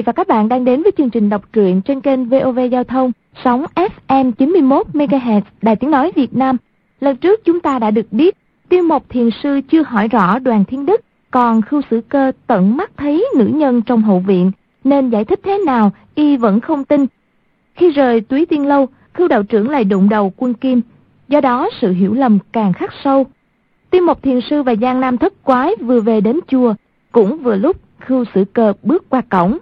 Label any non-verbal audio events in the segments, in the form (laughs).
Vị và các bạn đang đến với chương trình đọc truyện trên kênh VOV Giao thông, sóng FM 91 MHz, Đài Tiếng Nói Việt Nam. Lần trước chúng ta đã được biết, Tiêu Mộc Thiền Sư chưa hỏi rõ đoàn thiên đức, còn Khưu Sử Cơ tận mắt thấy nữ nhân trong hậu viện, nên giải thích thế nào, y vẫn không tin. Khi rời túy tiên lâu, Khưu đạo trưởng lại đụng đầu quân kim, do đó sự hiểu lầm càng khắc sâu. Tiêu Mộc Thiền Sư và Giang Nam Thất Quái vừa về đến chùa, cũng vừa lúc Khưu Sử Cơ bước qua cổng.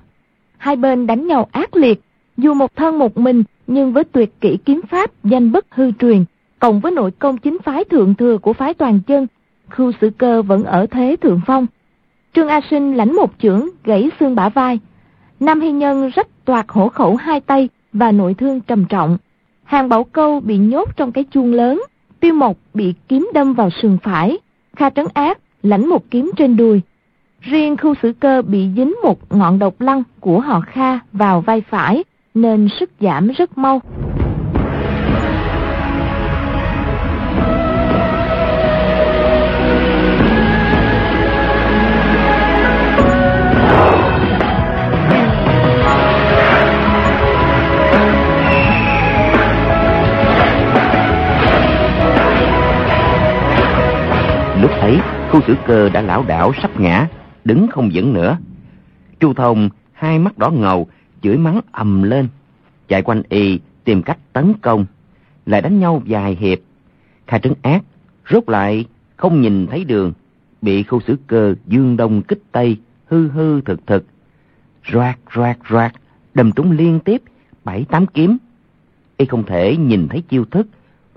Hai bên đánh nhau ác liệt, dù một thân một mình nhưng với tuyệt kỹ kiếm pháp danh bất hư truyền, cộng với nội công chính phái thượng thừa của phái toàn chân, khu Sử Cơ vẫn ở thế thượng phong. Trương A Sinh lãnh một chưởng gãy xương bả vai. Nam Hy Nhân rách toạc hổ khẩu hai tay và nội thương trầm trọng. Hàng Bảo Câu bị nhốt trong cái chuông lớn, Tiêu Mộc bị kiếm đâm vào sườn phải, Kha Trấn Ác lãnh một kiếm trên đùi. Riêng khu xử cơ bị dính một ngọn độc lăng của họ Kha vào vai phải, nên sức giảm rất mau. Lúc ấy, khu xử cơ đã lão đảo sắp ngã, đứng không vững nữa. Chu Thông hai mắt đỏ ngầu, chửi mắng ầm lên, chạy quanh y tìm cách tấn công, lại đánh nhau vài hiệp. Kha trấn ác, rốt lại không nhìn thấy đường, bị khu xử cơ dương đông kích tây, hư hư thực thực. Roạt roạt roạt, đâm trúng liên tiếp, bảy tám kiếm. Y không thể nhìn thấy chiêu thức,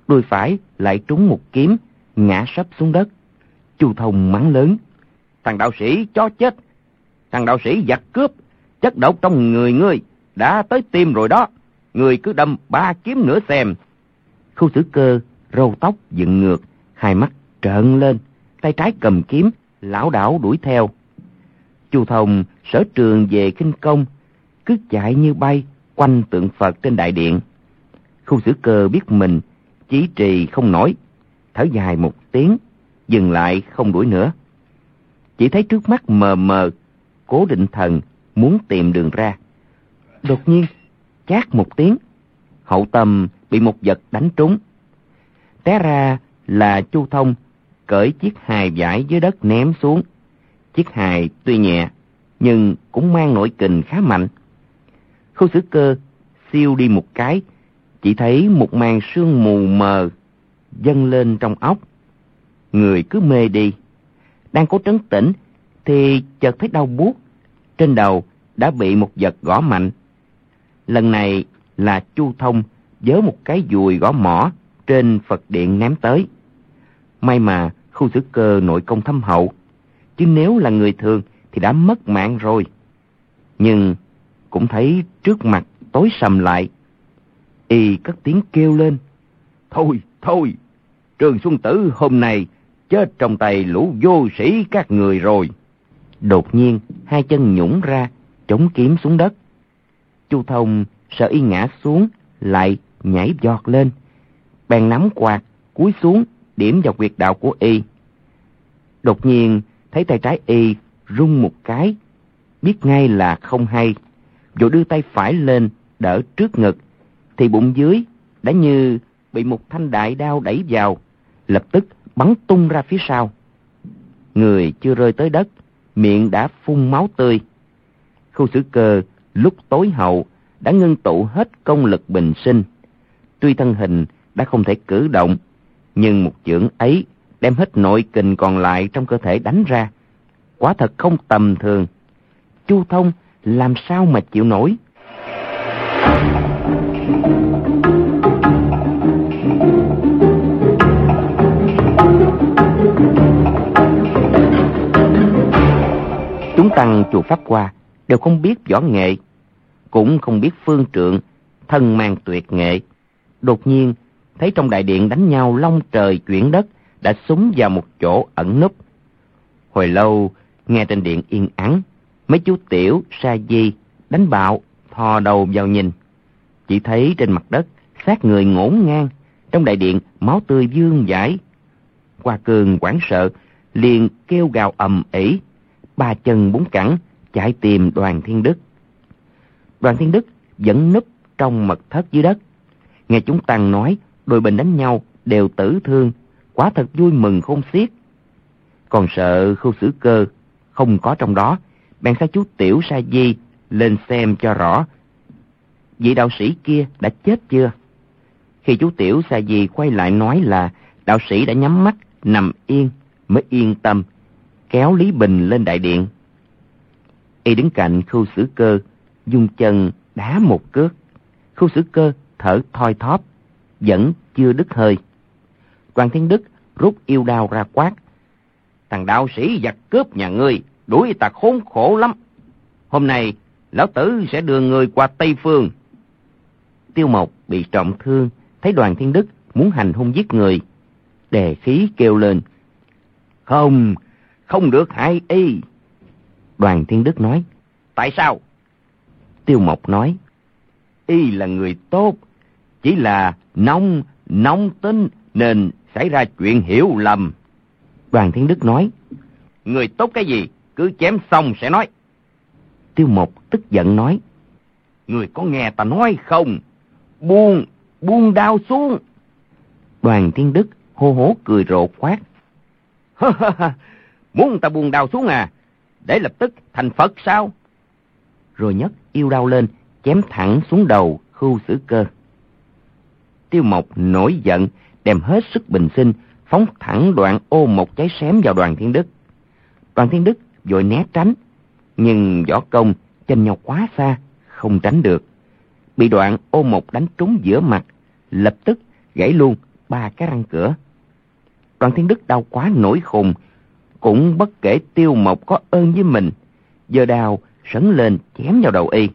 đuôi phải lại trúng một kiếm, ngã sấp xuống đất. Chu Thông mắng lớn. Thằng đạo sĩ cho chết. Thằng đạo sĩ giặc cướp. Chất độc trong người ngươi. Đã tới tim rồi đó. Người cứ đâm ba kiếm nữa xem. Khu Sử cơ, râu tóc dựng ngược. Hai mắt trợn lên. Tay trái cầm kiếm, lão đảo đuổi theo. Chu Thông sở trường về kinh công. Cứ chạy như bay quanh tượng Phật trên đại điện. Khu xử cơ biết mình chỉ trì không nổi. Thở dài một tiếng dừng lại không đuổi nữa. Chỉ thấy trước mắt mờ mờ, cố định thần muốn tìm đường ra. Đột nhiên, chát một tiếng, hậu tâm bị một vật đánh trúng. Té ra là Chu Thông cởi chiếc hài vải dưới đất ném xuống. Chiếc hài tuy nhẹ, nhưng cũng mang nội kình khá mạnh. Khâu sử cơ siêu đi một cái, chỉ thấy một màn sương mù mờ dâng lên trong óc người cứ mê đi. Đang cố trấn tĩnh, thì chợt thấy đau buốt trên đầu đã bị một vật gõ mạnh. Lần này là Chu Thông với một cái dùi gõ mỏ trên Phật điện ném tới. May mà khu xử cơ nội công thâm hậu, chứ nếu là người thường thì đã mất mạng rồi. Nhưng cũng thấy trước mặt tối sầm lại. Y cất tiếng kêu lên. Thôi, thôi, Trường Xuân Tử hôm nay chết trong tay lũ vô sĩ các người rồi. Đột nhiên, hai chân nhũng ra, chống kiếm xuống đất. Chu Thông sợ y ngã xuống, lại nhảy giọt lên. Bèn nắm quạt, cúi xuống, điểm vào quyệt đạo của y. Đột nhiên, thấy tay trái y rung một cái, biết ngay là không hay. Rồi đưa tay phải lên, đỡ trước ngực, thì bụng dưới đã như bị một thanh đại đao đẩy vào, lập tức bắn tung ra phía sau. Người chưa rơi tới đất, miệng đã phun máu tươi. Khu xử cơ lúc tối hậu đã ngưng tụ hết công lực bình sinh. Tuy thân hình đã không thể cử động, nhưng một chưởng ấy đem hết nội kình còn lại trong cơ thể đánh ra. Quả thật không tầm thường. Chu Thông làm sao mà chịu nổi? Tăng chùa Pháp Hoa đều không biết võ nghệ, cũng không biết phương trượng, thân mang tuyệt nghệ. Đột nhiên, thấy trong đại điện đánh nhau long trời chuyển đất, đã súng vào một chỗ ẩn núp. Hồi lâu, nghe trên điện yên ắng, mấy chú tiểu, sa di, đánh bạo, thò đầu vào nhìn. Chỉ thấy trên mặt đất, xác người ngổn ngang, trong đại điện máu tươi vương dãi. Qua cường quảng sợ, liền kêu gào ầm ĩ ba chân bốn cẳng chạy tìm đoàn thiên đức Đoàn Thiên Đức vẫn núp trong mật thất dưới đất. Nghe chúng Tăng nói đôi bên đánh nhau đều tử thương, quá thật vui mừng khôn xiết. Còn sợ khu xử cơ không có trong đó, bèn sai chú Tiểu Sa Di lên xem cho rõ. Vị đạo sĩ kia đã chết chưa? Khi chú Tiểu Sa Di quay lại nói là đạo sĩ đã nhắm mắt, nằm yên, mới yên tâm, kéo Lý Bình lên đại điện. Y đứng cạnh khu xử cơ, dùng chân đá một cước. Khu xử cơ thở thoi thóp, vẫn chưa đứt hơi. Đoàn Thiên Đức rút yêu đao ra quát. Thằng đạo sĩ giặc cướp nhà ngươi, đuổi ta khốn khổ lắm. Hôm nay, lão tử sẽ đưa người qua Tây Phương. Tiêu Mộc bị trọng thương, thấy đoàn Thiên Đức muốn hành hung giết người. Đề khí kêu lên. Không, không được hại y. Đoàn Thiên Đức nói. Tại sao? Tiêu Mộc nói. Y là người tốt, chỉ là nông, nông tính nên xảy ra chuyện hiểu lầm. Đoàn Thiên Đức nói. Người tốt cái gì, cứ chém xong sẽ nói. Tiêu Mộc tức giận nói. Người có nghe ta nói không? Buông, buông đao xuống. Đoàn Thiên Đức hô hố cười rộ quát. Muốn ta buông đau xuống à? Để lập tức thành Phật sao? Rồi nhấc yêu đao lên, chém thẳng xuống đầu khu xử cơ. Tiêu Mộc nổi giận, đem hết sức bình sinh, phóng thẳng đoạn ô một cháy xém vào đoàn thiên đức. Đoàn thiên đức vội né tránh, nhưng võ công chênh nhau quá xa, không tránh được. Bị đoạn ô một đánh trúng giữa mặt, lập tức gãy luôn ba cái răng cửa. Đoàn thiên đức đau quá nổi khùng, cũng bất kể tiêu mộc có ơn với mình, giờ đào sấn lên chém vào đầu y.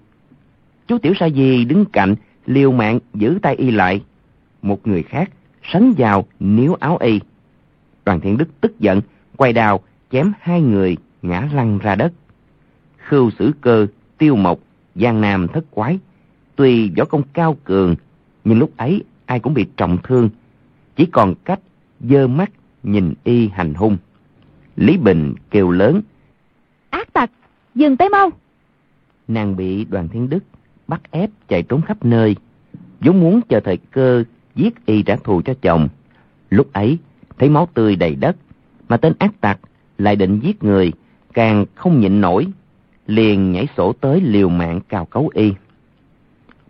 Chú Tiểu Sa Di đứng cạnh, liều mạng giữ tay y lại. Một người khác sấn vào níu áo y. Đoàn Thiện Đức tức giận, quay đào, chém hai người ngã lăn ra đất. Khưu sử cơ, tiêu mộc, giang nam thất quái. Tuy võ công cao cường, nhưng lúc ấy ai cũng bị trọng thương. Chỉ còn cách dơ mắt nhìn y hành hung. Lý Bình kêu lớn. Ác tặc, dừng tay mau. Nàng bị đoàn thiên đức bắt ép chạy trốn khắp nơi. vốn muốn chờ thời cơ giết y trả thù cho chồng. Lúc ấy, thấy máu tươi đầy đất, mà tên ác tặc lại định giết người, càng không nhịn nổi, liền nhảy sổ tới liều mạng cào cấu y.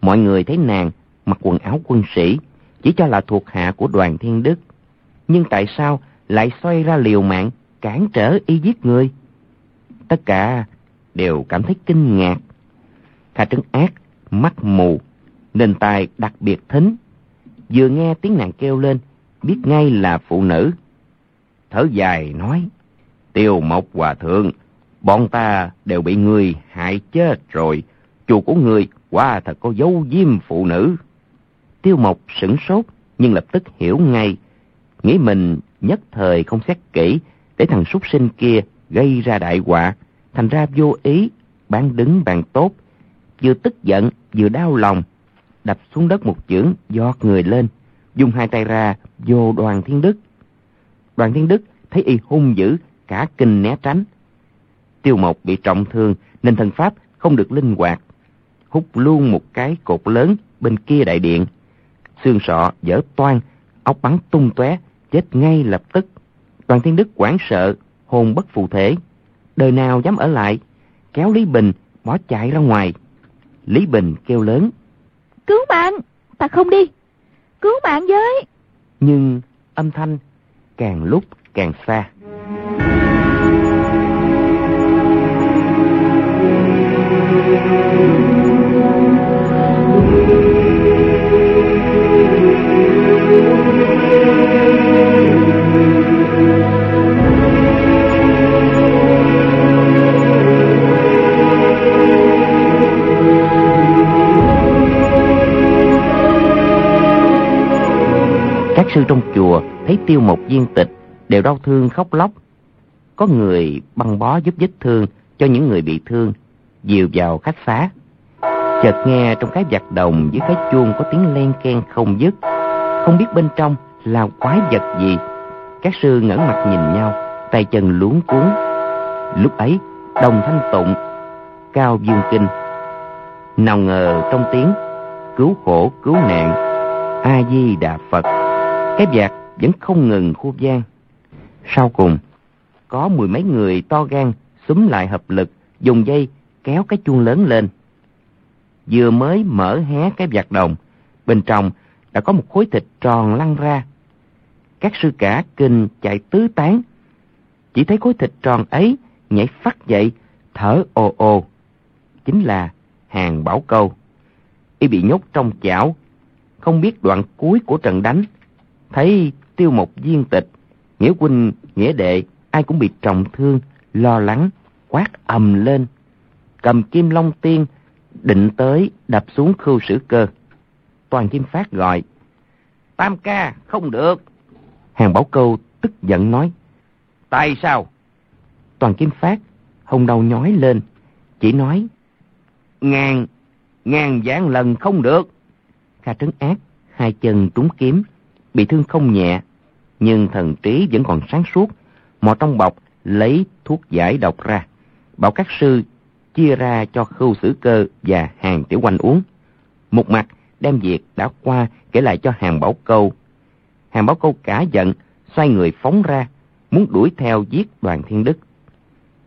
Mọi người thấy nàng mặc quần áo quân sĩ, chỉ cho là thuộc hạ của đoàn thiên đức. Nhưng tại sao lại xoay ra liều mạng cản trở y giết người? Tất cả đều cảm thấy kinh ngạc. Kha trấn ác, mắt mù, nên tai đặc biệt thính, vừa nghe tiếng nàng kêu lên, biết ngay là phụ nữ. Thở dài nói, tiêu mộc hòa thượng, bọn ta đều bị người hại chết rồi, chùa của người quả thật có dấu diêm phụ nữ. Tiêu mộc sửng sốt, nhưng lập tức hiểu ngay, nghĩ mình nhất thời không xét kỹ, để thằng súc sinh kia gây ra đại họa, thành ra vô ý, bán đứng bàn tốt, vừa tức giận vừa đau lòng, đập xuống đất một chưởng giọt người lên, dùng hai tay ra vô đoàn thiên đức. Đoàn thiên đức thấy y hung dữ, cả kinh né tránh. Tiêu Mộc bị trọng thương nên thân pháp không được linh hoạt, hút luôn một cái cột lớn bên kia đại điện. Xương sọ dở toan, ốc bắn tung tóe, chết ngay lập tức. Đoàn thiên đức hoảng sợ, hồn bất phù thể. Đời nào dám ở lại, kéo Lý Bình bỏ chạy ra ngoài. Lý Bình kêu lớn. Cứu mạng, ta không đi. Cứu mạng với. Nhưng âm thanh càng lúc càng xa. Sư trong chùa thấy tiêu một viên tịch đều đau thương khóc lóc. Có người băng bó giúp vết thương cho những người bị thương, dìu vào khách xá. Chợt nghe trong cái giặc đồng với cái chuông có tiếng len ken không dứt. Không biết bên trong là quái vật gì. Các sư ngẩng mặt nhìn nhau, tay chân luống cuốn. Lúc ấy, đồng thanh tụng, cao dương kinh. Nào ngờ trong tiếng cứu khổ cứu nạn, A-di-đà Phật, cái vạt vẫn không ngừng khu gian Sau cùng, có mười mấy người to gan xúm lại hợp lực, dùng dây kéo cái chuông lớn lên. Vừa mới mở hé cái vạt đồng, bên trong đã có một khối thịt tròn lăn ra. Các sư cả kinh chạy tứ tán, chỉ thấy khối thịt tròn ấy nhảy phát dậy, thở ồ ồ. Chính là hàng bảo câu. Y bị nhốt trong chảo, không biết đoạn cuối của trận đánh. Thấy tiêu một viên tịch, nghĩa huynh, nghĩa đệ, ai cũng bị trọng thương, lo lắng, quát ầm lên. Cầm kim long tiên, định tới đập xuống khưu sử cơ. Toàn Kim Phát gọi, Tam ca, không được. Hàng Bảo Câu tức giận nói, Tại sao? Toàn Kim Phát hồng đầu nhói lên, chỉ nói, Ngàn, ngàn vạn lần không được. Kha trấn ác, hai chân trúng kiếm, bị thương không nhẹ, nhưng thần trí vẫn còn sáng suốt, mò trong bọc lấy thuốc giải độc ra, bảo các sư chia ra cho khưu sử cơ và hàng tiểu quanh uống. Một mặt đem việc đã qua kể lại cho hàng bảo câu. Hàng bảo câu cả giận, xoay người phóng ra, muốn đuổi theo giết đoàn thiên đức.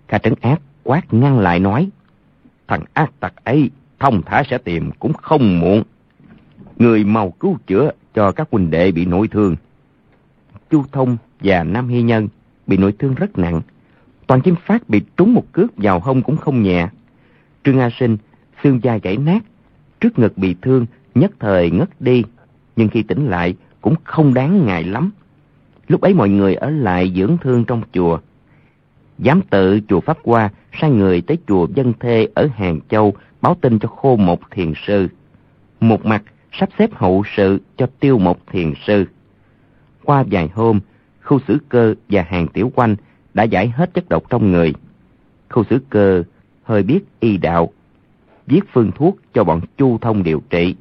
Kha trấn ác quát ngăn lại nói, thằng ác tặc ấy thông thả sẽ tìm cũng không muộn. Người mau cứu chữa cho các huynh đệ bị nội thương. Chu Thông và Nam Hy Nhân bị nội thương rất nặng. Toàn Kim Phát bị trúng một cước vào hông cũng không nhẹ. Trương A Sinh, xương da gãy nát, trước ngực bị thương, nhất thời ngất đi. Nhưng khi tỉnh lại cũng không đáng ngại lắm. Lúc ấy mọi người ở lại dưỡng thương trong chùa. Giám tự chùa Pháp Hoa sai người tới chùa Dân Thê ở Hàng Châu báo tin cho Khô Một Thiền Sư. Một mặt sắp xếp hậu sự cho Tiêu Một Thiền Sư. Qua vài hôm, khu xử cơ và hàng tiểu quanh đã giải hết chất độc trong người. Khu xử cơ hơi biết y đạo, viết phương thuốc cho bọn chu thông điều trị,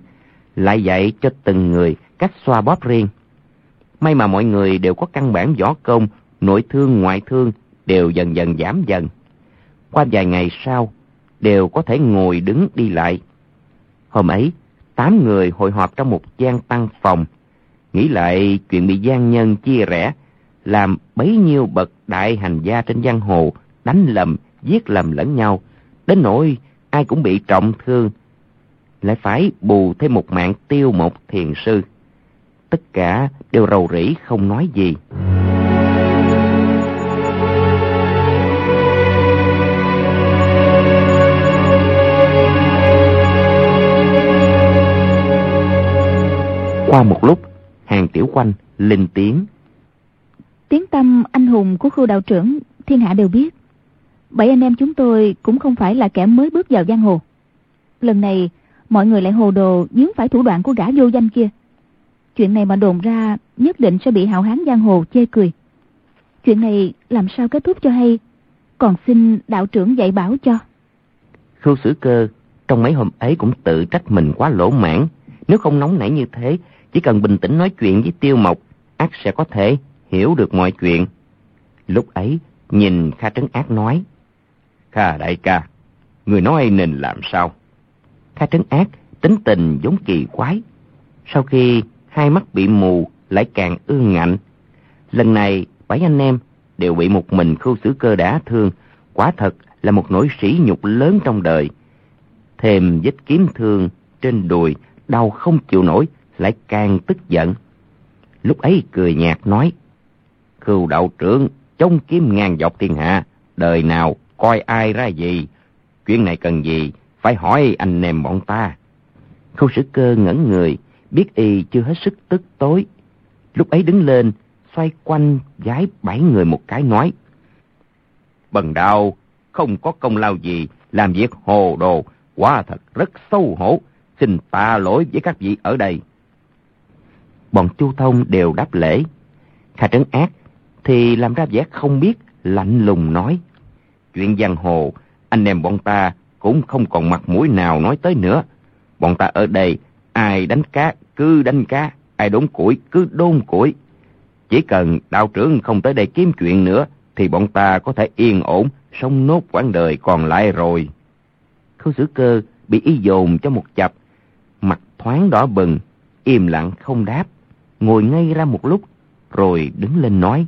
lại dạy cho từng người cách xoa bóp riêng. May mà mọi người đều có căn bản võ công, nội thương ngoại thương đều dần dần giảm dần. Qua vài ngày sau, đều có thể ngồi đứng đi lại. Hôm ấy, tám người hội họp trong một gian tăng phòng, nghĩ lại chuyện bị gian nhân chia rẽ, làm bấy nhiêu bậc đại hành gia trên giang hồ đánh lầm, giết lầm lẫn nhau, đến nỗi ai cũng bị trọng thương, lại phải bù thêm một mạng tiêu một thiền sư. Tất cả đều rầu rĩ không nói gì. Qua một lúc, hàng tiểu quanh lên tiếng. Tiếng tâm anh hùng của khu đạo trưởng, thiên hạ đều biết. Bảy anh em chúng tôi cũng không phải là kẻ mới bước vào giang hồ. Lần này, mọi người lại hồ đồ dướng phải thủ đoạn của gã vô danh kia. Chuyện này mà đồn ra, nhất định sẽ bị hào hán giang hồ chê cười. Chuyện này làm sao kết thúc cho hay, còn xin đạo trưởng dạy bảo cho. Khưu sử cơ, trong mấy hôm ấy cũng tự trách mình quá lỗ mãn. Nếu không nóng nảy như thế, chỉ cần bình tĩnh nói chuyện với Tiêu Mộc, ác sẽ có thể hiểu được mọi chuyện. Lúc ấy, nhìn Kha Trấn Ác nói, Kha đại ca, người nói nên làm sao? Kha Trấn Ác tính tình giống kỳ quái. Sau khi hai mắt bị mù lại càng ương ngạnh. Lần này, bảy anh em đều bị một mình khưu xử cơ đả thương, quả thật là một nỗi sỉ nhục lớn trong đời. Thêm vết kiếm thương trên đùi, đau không chịu nổi, lại càng tức giận. Lúc ấy cười nhạt nói, Khưu đạo trưởng, chống kiếm ngang dọc thiên hạ, đời nào coi ai ra gì, chuyện này cần gì, phải hỏi anh em bọn ta. Khâu sử cơ ngẩn người, biết y chưa hết sức tức tối. Lúc ấy đứng lên, xoay quanh gái bảy người một cái nói. Bần đạo, không có công lao gì, làm việc hồ đồ, quá thật rất xấu hổ, xin tạ lỗi với các vị ở đây bọn Chu Thông đều đáp lễ. Kha Trấn Ác thì làm ra vẻ không biết, lạnh lùng nói. Chuyện giang hồ, anh em bọn ta cũng không còn mặt mũi nào nói tới nữa. Bọn ta ở đây, ai đánh cá cứ đánh cá, ai đốn củi cứ đốn củi. Chỉ cần đạo trưởng không tới đây kiếm chuyện nữa, thì bọn ta có thể yên ổn, sống nốt quãng đời còn lại rồi. Khâu sử cơ bị y dồn cho một chập, mặt thoáng đỏ bừng, im lặng không đáp, ngồi ngay ra một lúc, rồi đứng lên nói.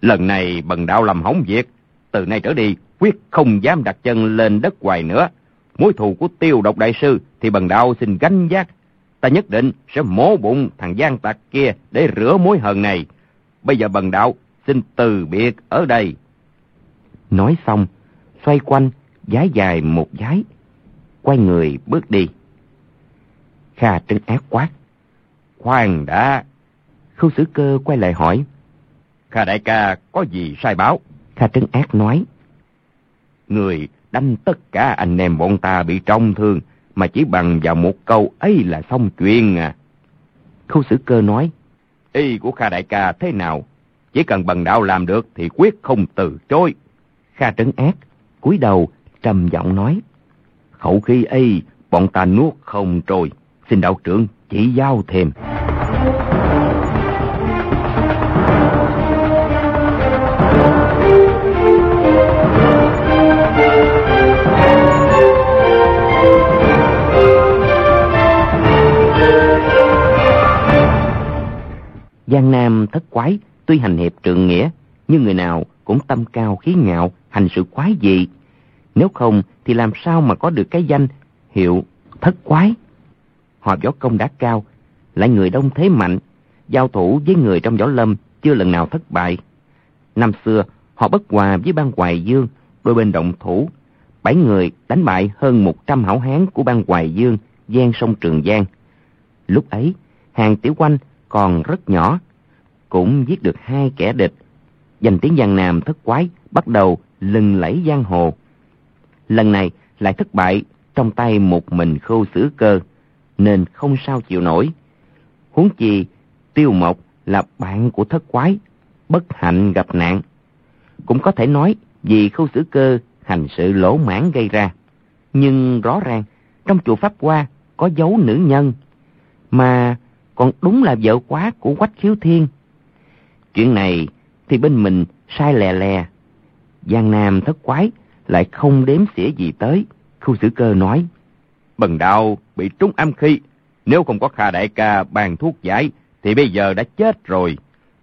Lần này bần đạo làm hỏng việc, từ nay trở đi quyết không dám đặt chân lên đất hoài nữa. Mối thù của tiêu độc đại sư thì bần đạo xin gánh giác. Ta nhất định sẽ mổ bụng thằng gian tặc kia để rửa mối hờn này. Bây giờ bần đạo xin từ biệt ở đây. Nói xong, xoay quanh, giái dài một giái, quay người bước đi. Kha trấn ác quát. Khoan đã. Khâu sử cơ quay lại hỏi. Kha đại ca có gì sai báo? Kha trấn ác nói. Người đánh tất cả anh em bọn ta bị trọng thương, mà chỉ bằng vào một câu ấy là xong chuyện à. Khâu sử cơ nói. Y của Kha đại ca thế nào? Chỉ cần bằng đạo làm được thì quyết không từ chối. Kha trấn ác, cúi đầu, trầm giọng nói. Khẩu khí ấy, bọn ta nuốt không trôi. Xin đạo trưởng chỉ giao thêm. Giang Nam thất quái, tuy hành hiệp trượng nghĩa, nhưng người nào cũng tâm cao khí ngạo, hành sự quái dị. Nếu không thì làm sao mà có được cái danh hiệu thất quái? Họ võ công đã cao, lại người đông thế mạnh, giao thủ với người trong võ lâm chưa lần nào thất bại. Năm xưa, họ bất hòa với ban Hoài Dương, đôi bên động thủ. Bảy người đánh bại hơn một trăm hảo hán của ban Hoài Dương, gian sông Trường Giang. Lúc ấy, hàng tiểu quanh còn rất nhỏ, cũng giết được hai kẻ địch. Danh tiếng Giang Nam thất quái bắt đầu lừng lẫy giang hồ. Lần này lại thất bại trong tay một mình khâu xử cơ, nên không sao chịu nổi. Huống chi, tiêu mộc là bạn của thất quái, bất hạnh gặp nạn. Cũng có thể nói vì khâu xử cơ hành sự lỗ mãn gây ra. Nhưng rõ ràng, trong chùa Pháp Hoa có dấu nữ nhân, mà còn đúng là vợ quá của Quách Khiếu Thiên. Chuyện này thì bên mình sai lè lè. Giang Nam thất quái lại không đếm xỉa gì tới. Khu xử cơ nói, Bần đạo bị trúng âm khí. Nếu không có Kha Đại ca bàn thuốc giải, thì bây giờ đã chết rồi.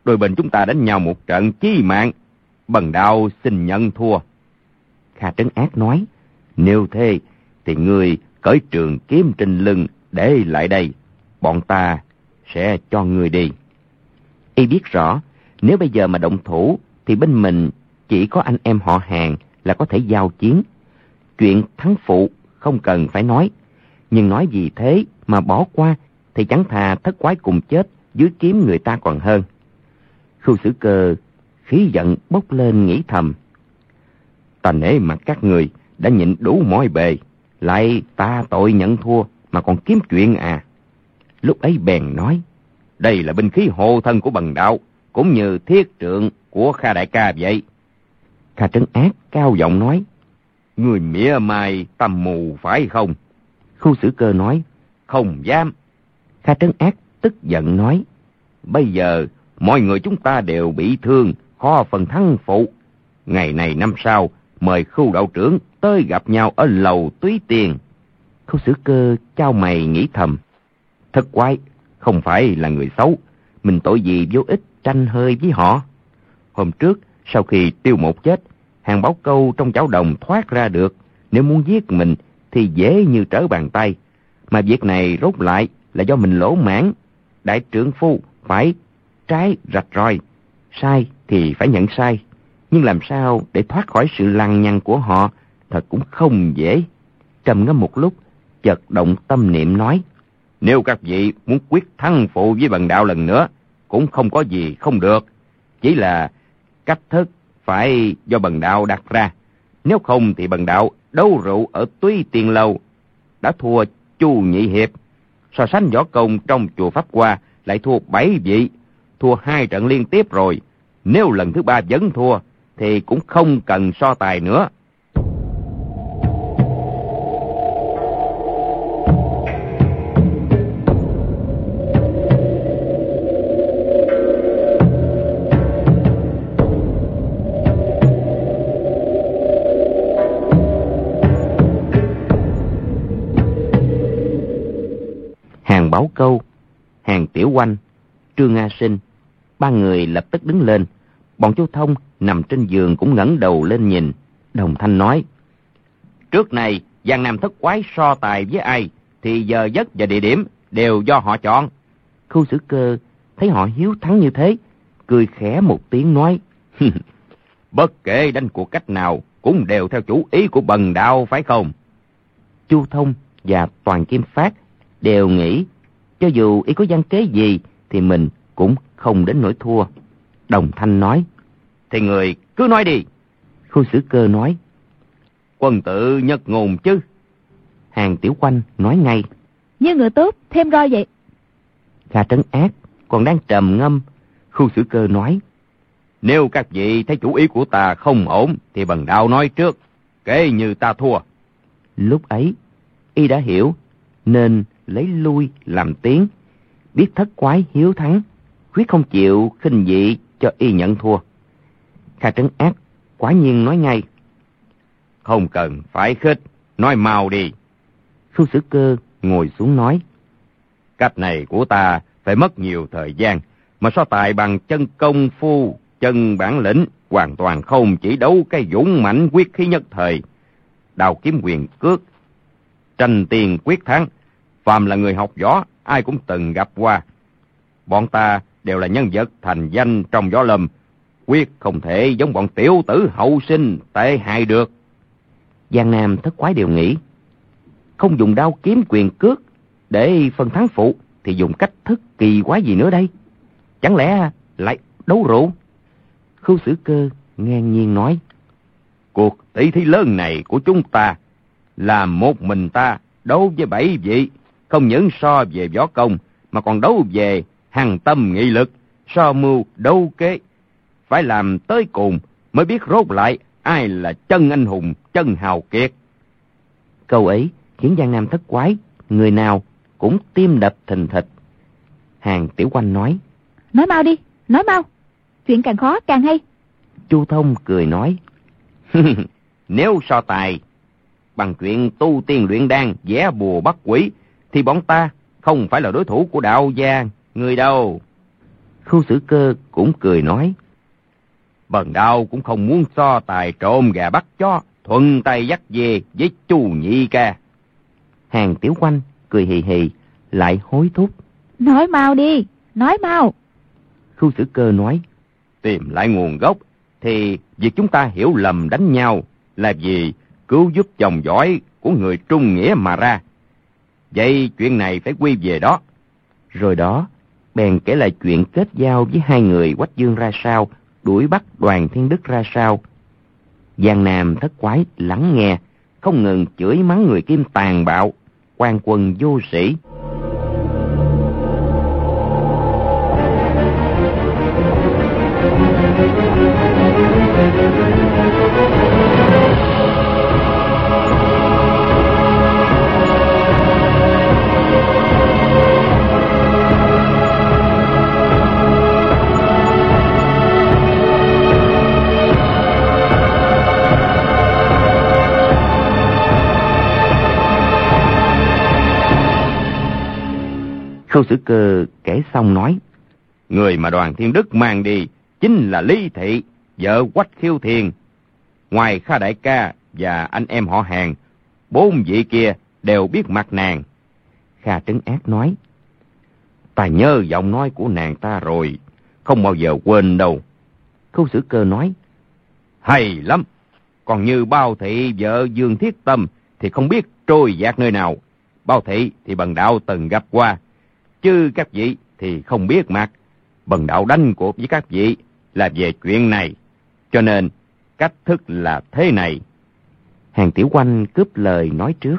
Đôi bên chúng ta đánh nhau một trận chí mạng. Bần đạo xin nhận thua. Kha Trấn Ác nói, Nếu thế, thì người cởi trường kiếm trên lưng để lại đây. Bọn ta sẽ cho người đi. Y biết rõ, nếu bây giờ mà động thủ, thì bên mình chỉ có anh em họ hàng là có thể giao chiến. Chuyện thắng phụ không cần phải nói, nhưng nói gì thế mà bỏ qua thì chẳng thà thất quái cùng chết dưới kiếm người ta còn hơn. Khu xử cơ khí giận bốc lên nghĩ thầm. Ta nể mặt các người đã nhịn đủ mọi bề, lại ta tội nhận thua mà còn kiếm chuyện à. Lúc ấy bèn nói, đây là binh khí hộ thân của bần đạo, cũng như thiết trượng của Kha Đại ca vậy. Kha Trấn Ác cao giọng nói, Người mỉa mai tầm mù phải không? Khu xử cơ nói, không dám. Kha Trấn Ác tức giận nói, bây giờ mọi người chúng ta đều bị thương, khó phần thắng phụ. Ngày này năm sau, mời khu đạo trưởng tới gặp nhau ở lầu túy tiền. Khu xử cơ trao mày nghĩ thầm, thật quái, không phải là người xấu, mình tội gì vô ích tranh hơi với họ. Hôm trước, sau khi tiêu một chết, hàng báo câu trong chảo đồng thoát ra được, nếu muốn giết mình thì dễ như trở bàn tay. Mà việc này rốt lại là do mình lỗ mãn. Đại trưởng phu phải trái rạch roi, sai thì phải nhận sai. Nhưng làm sao để thoát khỏi sự lằng nhằng của họ thật cũng không dễ. Trầm ngâm một lúc, chợt động tâm niệm nói. Nếu các vị muốn quyết thắng phụ với bần đạo lần nữa, cũng không có gì không được. Chỉ là cách thức phải do bần đạo đặt ra. Nếu không thì bần đạo đấu rượu ở tuy tiền lâu đã thua chu nhị hiệp. So sánh võ công trong chùa Pháp Hoa lại thua bảy vị, thua hai trận liên tiếp rồi. Nếu lần thứ ba vẫn thua thì cũng không cần so tài nữa. Quanh Trương a Sinh. Ba người lập tức đứng lên. Bọn Chu Thông nằm trên giường cũng ngẩng đầu lên nhìn. Đồng Thanh nói, Trước này, Giang Nam thất quái so tài với ai, thì giờ giấc và địa điểm đều do họ chọn. Khu xử cơ thấy họ hiếu thắng như thế, cười khẽ một tiếng nói, (laughs) Bất kể đánh cuộc cách nào, cũng đều theo chủ ý của bần đạo phải không? Chu Thông và Toàn Kim Phát đều nghĩ, cho dù ý có gian kế gì, thì mình cũng không đến nỗi thua. Đồng Thanh nói, thì người cứ nói đi. Khu xử cơ nói, quân tự nhất ngôn chứ. Hàng Tiểu Quanh nói ngay, như người tốt, thêm roi vậy. Kha Trấn Ác còn đang trầm ngâm, khu xử cơ nói, nếu các vị thấy chủ ý của ta không ổn, thì bần đạo nói trước, kể như ta thua. Lúc ấy, y đã hiểu, nên lấy lui làm tiếng, biết thất quái hiếu thắng, quyết không chịu khinh dị cho y nhận thua. Kha trấn ác, quả nhiên nói ngay. Không cần phải khích, nói mau đi. Khu sử cơ ngồi xuống nói. Cách này của ta phải mất nhiều thời gian, mà so tài bằng chân công phu chân bản lĩnh hoàn toàn không chỉ đấu cái dũng mạnh quyết khí nhất thời. Đào kiếm quyền cước, tranh tiền quyết thắng. Phàm là người học võ, ai cũng từng gặp qua. Bọn ta đều là nhân vật thành danh trong võ lâm, quyết không thể giống bọn tiểu tử hậu sinh tệ hại được. Giang Nam thất quái đều nghĩ, không dùng đao kiếm quyền cước để phân thắng phụ, thì dùng cách thức kỳ quái gì nữa đây? Chẳng lẽ lại đấu rượu? Khưu Sử Cơ ngang nhiên nói, Cuộc tỷ thí lớn này của chúng ta là một mình ta đấu với bảy vị, không những so về võ công mà còn đấu về hàng tâm nghị lực, so mưu đấu kế. Phải làm tới cùng mới biết rốt lại ai là chân anh hùng, chân hào kiệt. Câu ấy khiến Giang Nam thất quái, người nào cũng tim đập thình thịch. Hàng Tiểu Quanh nói, Nói mau đi, nói mau chuyện càng khó càng hay. Chu Thông cười nói, (laughs) nếu so tài bằng chuyện tu tiên luyện đan, vẽ bùa bắt quỷ, thì bọn ta không phải là đối thủ của đạo gia, người đâu. Khu sử cơ cũng cười nói, bần đạo cũng không muốn so tài trộm gà bắt chó, thuận tay dắt về với chu nhị ca. Hàng tiểu quanh cười hì hì, lại hối thúc. Nói mau đi, nói mau. Khu sử cơ nói, tìm lại nguồn gốc, thì việc chúng ta hiểu lầm đánh nhau là vì cứu giúp chồng giỏi của người trung nghĩa mà ra. Vậy chuyện này phải quy về đó. Rồi đó, bèn kể lại chuyện kết giao với hai người quách dương ra sao, đuổi bắt đoàn thiên đức ra sao. Giang Nam thất quái lắng nghe, không ngừng chửi mắng người kim tàn bạo, quan quân vô sĩ. Khâu Sử Cơ kể xong nói, Người mà đoàn thiên đức mang đi chính là Lý Thị, vợ Quách Khiêu Thiền. Ngoài Kha Đại Ca và anh em họ hàng, bốn vị kia đều biết mặt nàng. Kha Trấn Ác nói, Ta nhớ giọng nói của nàng ta rồi, không bao giờ quên đâu. Khâu Sử Cơ nói, Hay lắm, còn như bao thị vợ Dương Thiết Tâm thì không biết trôi dạt nơi nào. Bao thị thì bằng đạo từng gặp qua, chứ các vị thì không biết mặt. Bần đạo đánh cuộc với các vị là về chuyện này, cho nên cách thức là thế này. Hàng tiểu quanh cướp lời nói trước.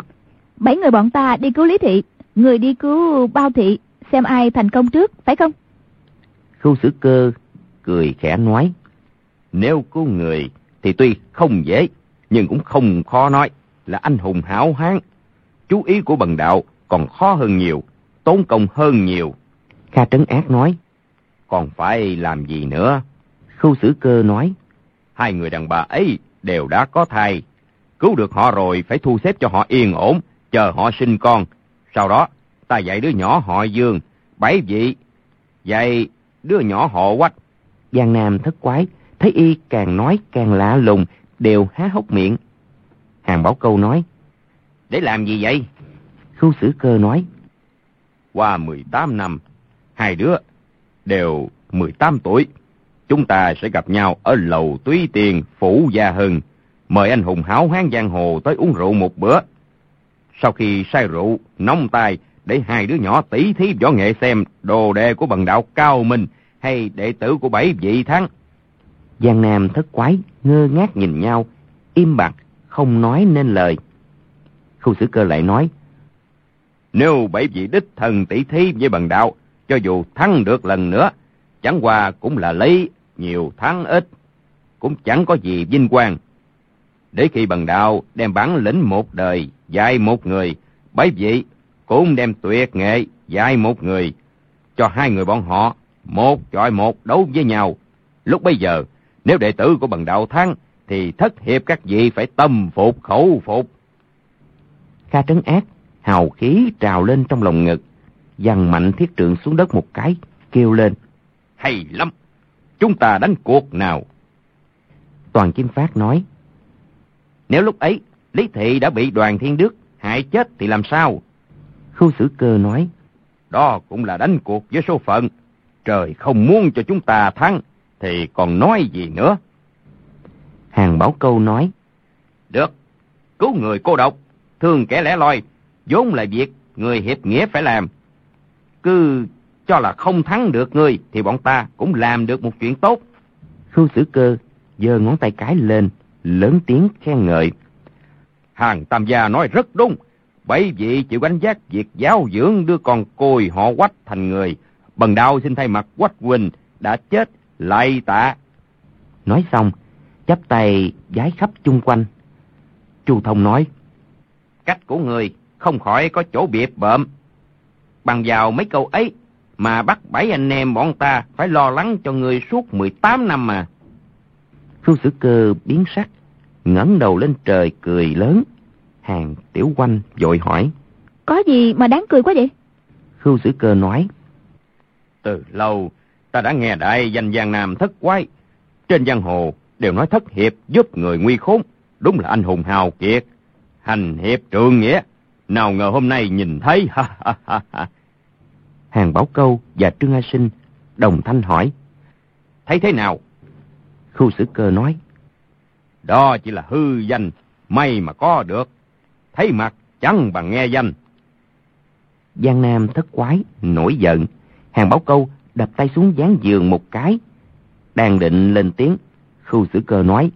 Bảy người bọn ta đi cứu Lý Thị, người đi cứu Bao Thị, xem ai thành công trước, phải không? Khu sử cơ cười khẽ nói. Nếu cứu người thì tuy không dễ, nhưng cũng không khó nói là anh hùng hảo hán. Chú ý của bần đạo còn khó hơn nhiều tốn công hơn nhiều. Kha Trấn Ác nói, còn phải làm gì nữa? Khu Sử Cơ nói, hai người đàn bà ấy đều đã có thai. Cứu được họ rồi phải thu xếp cho họ yên ổn, chờ họ sinh con. Sau đó, ta dạy đứa nhỏ họ Dương, bảy vị Vậy đứa nhỏ họ quách. Giang Nam thất quái, thấy y càng nói càng lạ lùng, đều há hốc miệng. Hàng Bảo Câu nói, Để làm gì vậy? Khu xử cơ nói, qua 18 năm, hai đứa đều 18 tuổi. Chúng ta sẽ gặp nhau ở lầu túy tiền Phủ Gia Hưng. Mời anh hùng háo hán giang hồ tới uống rượu một bữa. Sau khi say rượu, nóng tay để hai đứa nhỏ tỉ thí võ nghệ xem đồ đề của bần đạo cao minh hay đệ tử của bảy vị thắng. Giang Nam thất quái, ngơ ngác nhìn nhau, im bặt, không nói nên lời. Khu Sử cơ lại nói, nếu bảy vị đích thần tỷ thí với bần đạo, cho dù thắng được lần nữa, chẳng qua cũng là lấy nhiều thắng ít, cũng chẳng có gì vinh quang. Để khi bần đạo đem bản lĩnh một đời dạy một người, bảy vị cũng đem tuyệt nghệ dạy một người, cho hai người bọn họ một chọi một đấu với nhau. Lúc bây giờ, nếu đệ tử của bần đạo thắng, thì thất hiệp các vị phải tâm phục khẩu phục. Kha trấn ác, hào khí trào lên trong lòng ngực, dằn mạnh thiết trượng xuống đất một cái, kêu lên. Hay lắm! Chúng ta đánh cuộc nào? Toàn Kim Phát nói. Nếu lúc ấy, Lý Thị đã bị đoàn thiên đức hại chết thì làm sao? Khu sử cơ nói. Đó cũng là đánh cuộc với số phận. Trời không muốn cho chúng ta thắng, thì còn nói gì nữa? Hàng Bảo Câu nói. Được, cứu người cô độc, thương kẻ lẻ loi, vốn là việc người hiệp nghĩa phải làm. Cứ cho là không thắng được ngươi thì bọn ta cũng làm được một chuyện tốt. Khưu tử Cơ giơ ngón tay cái lên, lớn tiếng khen ngợi. Hàng Tam Gia nói rất đúng. Bảy vị chịu gánh giác việc giáo dưỡng đưa con côi họ quách thành người. Bần đạo xin thay mặt quách huynh đã chết lại tạ. Nói xong, chắp tay giái khắp chung quanh. Chu Thông nói, cách của người không khỏi có chỗ biệp bợm. Bằng vào mấy câu ấy mà bắt bảy anh em bọn ta phải lo lắng cho người suốt 18 năm mà. Khưu sử cơ biến sắc, ngẩng đầu lên trời cười lớn. Hàng tiểu quanh vội hỏi. Có gì mà đáng cười quá vậy? Khưu sử cơ nói. Từ lâu, ta đã nghe đại danh Giang Nam thất quái. Trên giang hồ đều nói thất hiệp giúp người nguy khốn. Đúng là anh hùng hào kiệt. Hành hiệp trượng nghĩa. Nào ngờ hôm nay nhìn thấy. ha. Hàng Bảo Câu và Trương A Sinh đồng thanh hỏi. Thấy thế nào? Khu sử cơ nói. Đó chỉ là hư danh, may mà có được. Thấy mặt chẳng bằng nghe danh. Giang Nam thất quái, nổi giận. Hàng Bảo Câu đập tay xuống dán giường một cái. Đang định lên tiếng, khu sử cơ nói.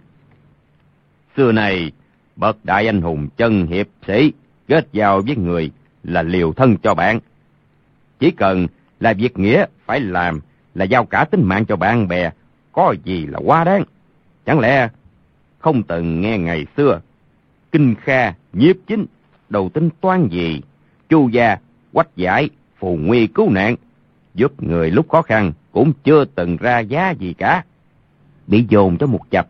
Xưa này, bậc đại anh hùng chân hiệp sĩ kết giao với người là liều thân cho bạn. Chỉ cần là việc nghĩa phải làm là giao cả tính mạng cho bạn bè, có gì là quá đáng. Chẳng lẽ không từng nghe ngày xưa, kinh kha, nhiếp chính, đầu tính toan gì, chu gia, quách giải, phù nguy cứu nạn, giúp người lúc khó khăn cũng chưa từng ra giá gì cả. Bị dồn cho một chập,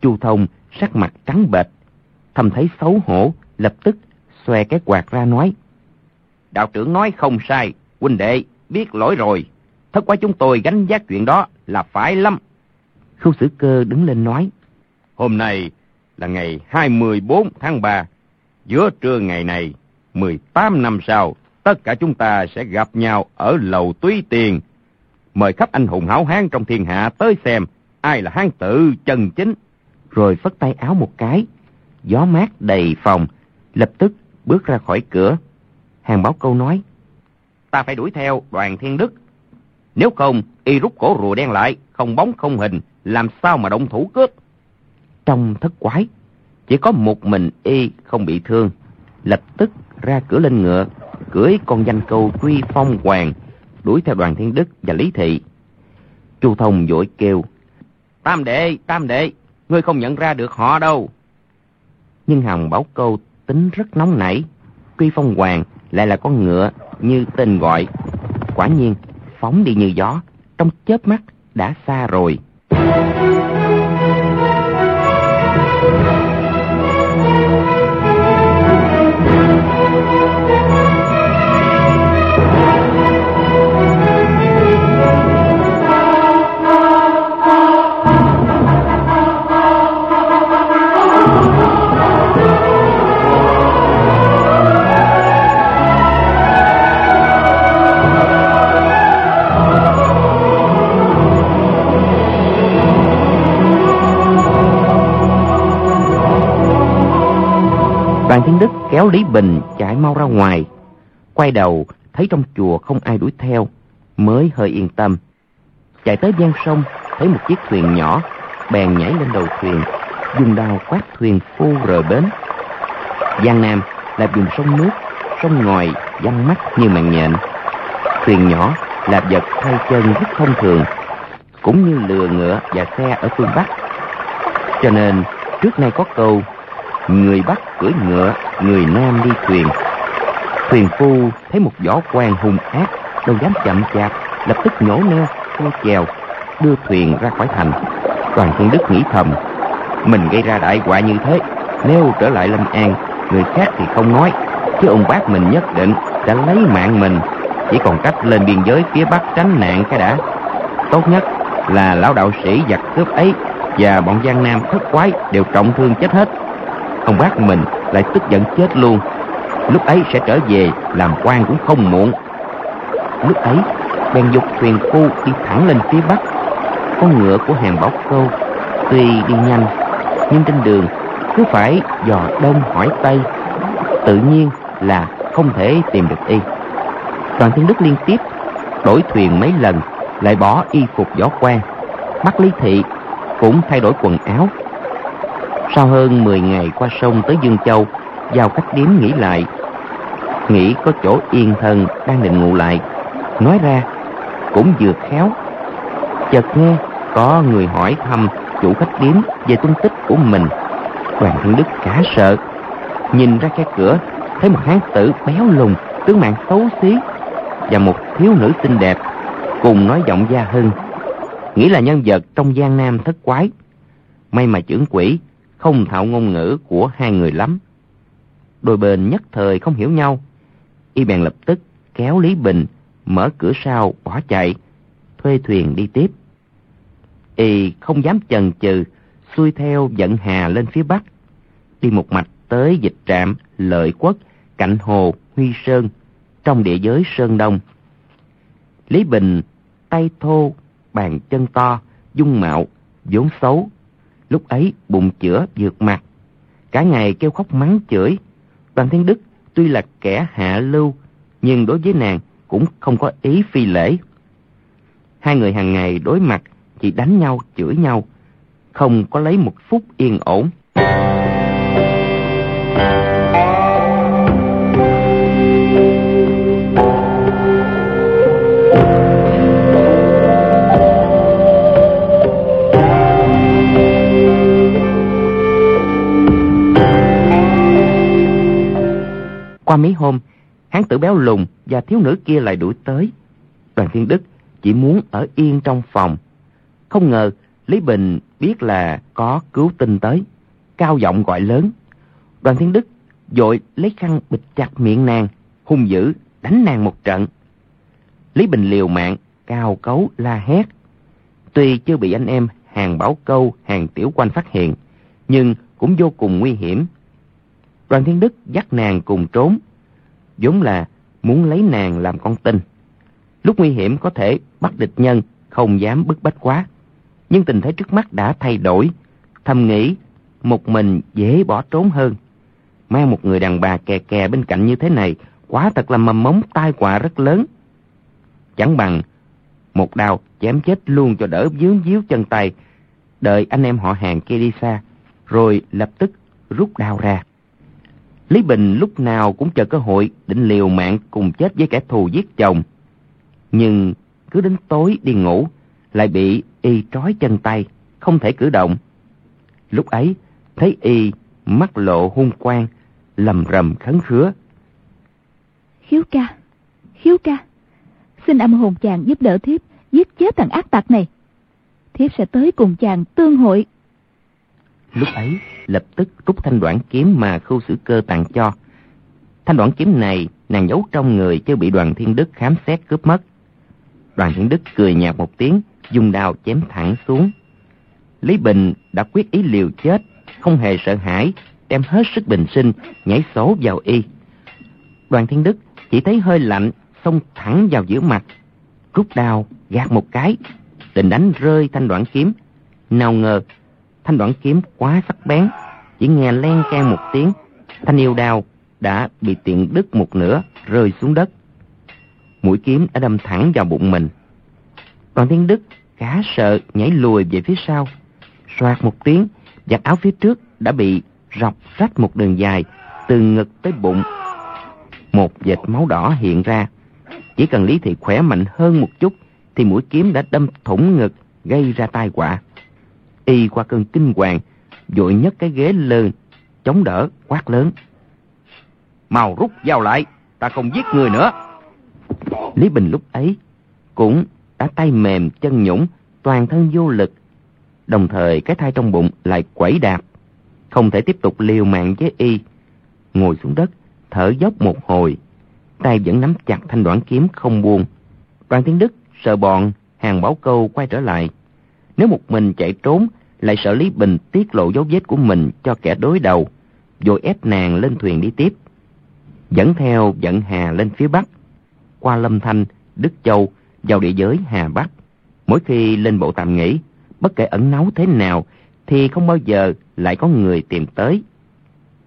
chu thông sắc mặt trắng bệch, thầm thấy xấu hổ, lập tức xòe cái quạt ra nói. Đạo trưởng nói không sai, huynh đệ biết lỗi rồi. Thất quá chúng tôi gánh giác chuyện đó là phải lắm. Khu sử cơ đứng lên nói. Hôm nay là ngày 24 tháng 3. Giữa trưa ngày này, 18 năm sau, tất cả chúng ta sẽ gặp nhau ở lầu túy tiền. Mời khắp anh hùng hảo hán trong thiên hạ tới xem ai là hán tử chân chính. Rồi phất tay áo một cái, gió mát đầy phòng, lập tức bước ra khỏi cửa. Hàng báo câu nói ta phải đuổi theo đoàn thiên đức. Nếu không, y rút cổ rùa đen lại, không bóng không hình, làm sao mà động thủ cướp. Trong thất quái, chỉ có một mình y không bị thương, lập tức ra cửa lên ngựa, cưỡi con danh câu truy phong hoàng, đuổi theo đoàn thiên đức và lý thị. Chu Thông vội kêu, Tam đệ, tam đệ, ngươi không nhận ra được họ đâu. Nhưng Hằng Bảo Câu tính rất nóng nảy, tuy Phong Hoàng lại là con ngựa như tên gọi. Quả nhiên, phóng đi như gió, trong chớp mắt đã xa rồi. Thiên đức kéo lý bình chạy mau ra ngoài. Quay đầu, thấy trong chùa không ai đuổi theo, mới hơi yên tâm. Chạy tới gian sông, thấy một chiếc thuyền nhỏ, bèn nhảy lên đầu thuyền, dùng đao quát thuyền phu rời bến. Giang nam là vùng sông nước, sông ngòi văng mắt như màn nhện. Thuyền nhỏ là vật thay chân rất thông thường, cũng như lừa ngựa và xe ở phương bắc. Cho nên, trước nay có câu người bắc cưỡi ngựa, người nam đi thuyền. Thuyền phu thấy một võ quan hung ác, đâu dám chậm chạp, lập tức nhổ neo theo chèo, đưa thuyền ra khỏi thành. Toàn thiên đức nghĩ thầm, mình gây ra đại họa như thế, nếu trở lại lâm an, người khác thì không nói, chứ ông bác mình nhất định sẽ lấy mạng mình. Chỉ còn cách lên biên giới phía bắc tránh nạn cái đã. Tốt nhất là lão đạo sĩ giặc cướp ấy và bọn giang nam thất quái đều trọng thương chết hết ông bác mình, lại tức giận chết luôn. Lúc ấy sẽ trở về, làm quan cũng không muộn. Lúc ấy, bèn dục thuyền phu đi thẳng lên phía bắc. Con ngựa của hàng bảo câu tuy đi nhanh, nhưng trên đường cứ phải dò đông hỏi tây. Tự nhiên là không thể tìm được y. Đoàn thiên đức liên tiếp, đổi thuyền mấy lần, lại bỏ y phục võ quan. Bắt lý thị cũng thay đổi quần áo sau hơn 10 ngày qua sông tới dương châu, vào cách điếm nghỉ lại, nghĩ có chỗ yên thân đang định ngủ lại. Nói ra, cũng vừa khéo, chợt nghe có người hỏi thăm chủ khách điếm về tung tích của mình. Đoàn thiên đức cả sợ, nhìn ra cái cửa, thấy một hán tử béo lùn, tướng mạng xấu xí và một thiếu nữ xinh đẹp, cùng nói giọng gia hưng nghĩ là nhân vật trong gian nam thất quái, may mà trưởng quỷ không thạo ngôn ngữ của hai người lắm. Đôi bên nhất thời không hiểu nhau. Y bèn lập tức kéo lý bình mở cửa sau bỏ chạy, thuê thuyền đi tiếp. Y không dám chần chừ, xuôi theo vận hà lên phía bắc. Đi một mạch tới dịch trạm, lợi quốc cạnh hồ, huy sơn, trong địa giới sơn đông. Lý bình tay thô, bàn chân to, dung mạo vốn xấu lúc ấy bụng chữa vượt mặt. Cả ngày kêu khóc mắng chửi. Đoàn thiên đức tuy là kẻ hạ lưu, nhưng đối với nàng cũng không có ý phi lễ. Hai người hàng ngày đối mặt chỉ đánh nhau, chửi nhau, không có lấy một phút yên ổn. Qua mấy hôm, hán tử béo lùn và thiếu nữ kia lại đuổi tới. Đoàn Thiên Đức chỉ muốn ở yên trong phòng. Không ngờ Lý Bình biết là có cứu tinh tới. Cao giọng gọi lớn. Đoàn Thiên Đức dội lấy khăn bịt chặt miệng nàng, hung dữ, đánh nàng một trận. Lý Bình liều mạng, cao cấu la hét. Tuy chưa bị anh em hàng bảo câu, hàng tiểu quanh phát hiện, nhưng cũng vô cùng nguy hiểm đoàn thiên đức dắt nàng cùng trốn, vốn là muốn lấy nàng làm con tin. Lúc nguy hiểm có thể bắt địch nhân không dám bức bách quá, nhưng tình thế trước mắt đã thay đổi. Thầm nghĩ một mình dễ bỏ trốn hơn. Mang một người đàn bà kè kè bên cạnh như thế này quá thật là mầm mống tai họa rất lớn. Chẳng bằng một đao chém chết luôn cho đỡ dướng díu chân tay, đợi anh em họ hàng kia đi xa, rồi lập tức rút đao ra. Lý Bình lúc nào cũng chờ cơ hội định liều mạng cùng chết với kẻ thù giết chồng. Nhưng cứ đến tối đi ngủ, lại bị y trói chân tay, không thể cử động. Lúc ấy, thấy y mắt lộ hung quang, lầm rầm khấn khứa. Hiếu ca, hiếu ca, xin âm hồn chàng giúp đỡ thiếp, giết chết thằng ác tặc này. Thiếp sẽ tới cùng chàng tương hội Lúc ấy, lập tức rút thanh đoạn kiếm mà khâu sử cơ tặng cho. Thanh đoạn kiếm này nàng giấu trong người chứ bị đoàn thiên đức khám xét cướp mất. Đoàn thiên đức cười nhạt một tiếng, dùng đao chém thẳng xuống. Lý Bình đã quyết ý liều chết, không hề sợ hãi, đem hết sức bình sinh, nhảy số vào y. Đoàn thiên đức chỉ thấy hơi lạnh, xông thẳng vào giữa mặt, rút đao, gạt một cái, định đánh rơi thanh đoạn kiếm. Nào ngờ thanh đoạn kiếm quá sắc bén chỉ nghe len can một tiếng Thanh yêu đao đã bị tiện đứt một nửa rơi xuống đất. Mũi kiếm đã đâm thẳng vào bụng mình. toàn thiên đức khá sợ nhảy lùi về phía sau. soạt một tiếng, giặt áo phía trước đã bị rọc rách một đường dài từ ngực tới bụng. Một vệt máu đỏ hiện ra. Chỉ cần Lý Thị khỏe mạnh hơn một chút thì mũi kiếm đã đâm thủng ngực gây ra tai họa. Y qua cơn kinh hoàng, vội nhấc cái ghế lên, chống đỡ, quát lớn. Mau rút dao lại, ta không giết người nữa. Lý Bình lúc ấy cũng đã tay mềm, chân nhũng, toàn thân vô lực. Đồng thời cái thai trong bụng lại quẩy đạp, không thể tiếp tục liều mạng với y. Ngồi xuống đất, thở dốc một hồi, tay vẫn nắm chặt thanh đoạn kiếm không buông. Đoàn Thiên Đức sợ bọn hàng bảo câu quay trở lại. Nếu một mình chạy trốn, lại sợ Lý Bình tiết lộ dấu vết của mình cho kẻ đối đầu, rồi ép nàng lên thuyền đi tiếp. Dẫn theo dẫn Hà lên phía Bắc, qua Lâm Thanh, Đức Châu, vào địa giới Hà Bắc. Mỗi khi lên bộ tạm nghỉ, bất kể ẩn náu thế nào, thì không bao giờ lại có người tìm tới.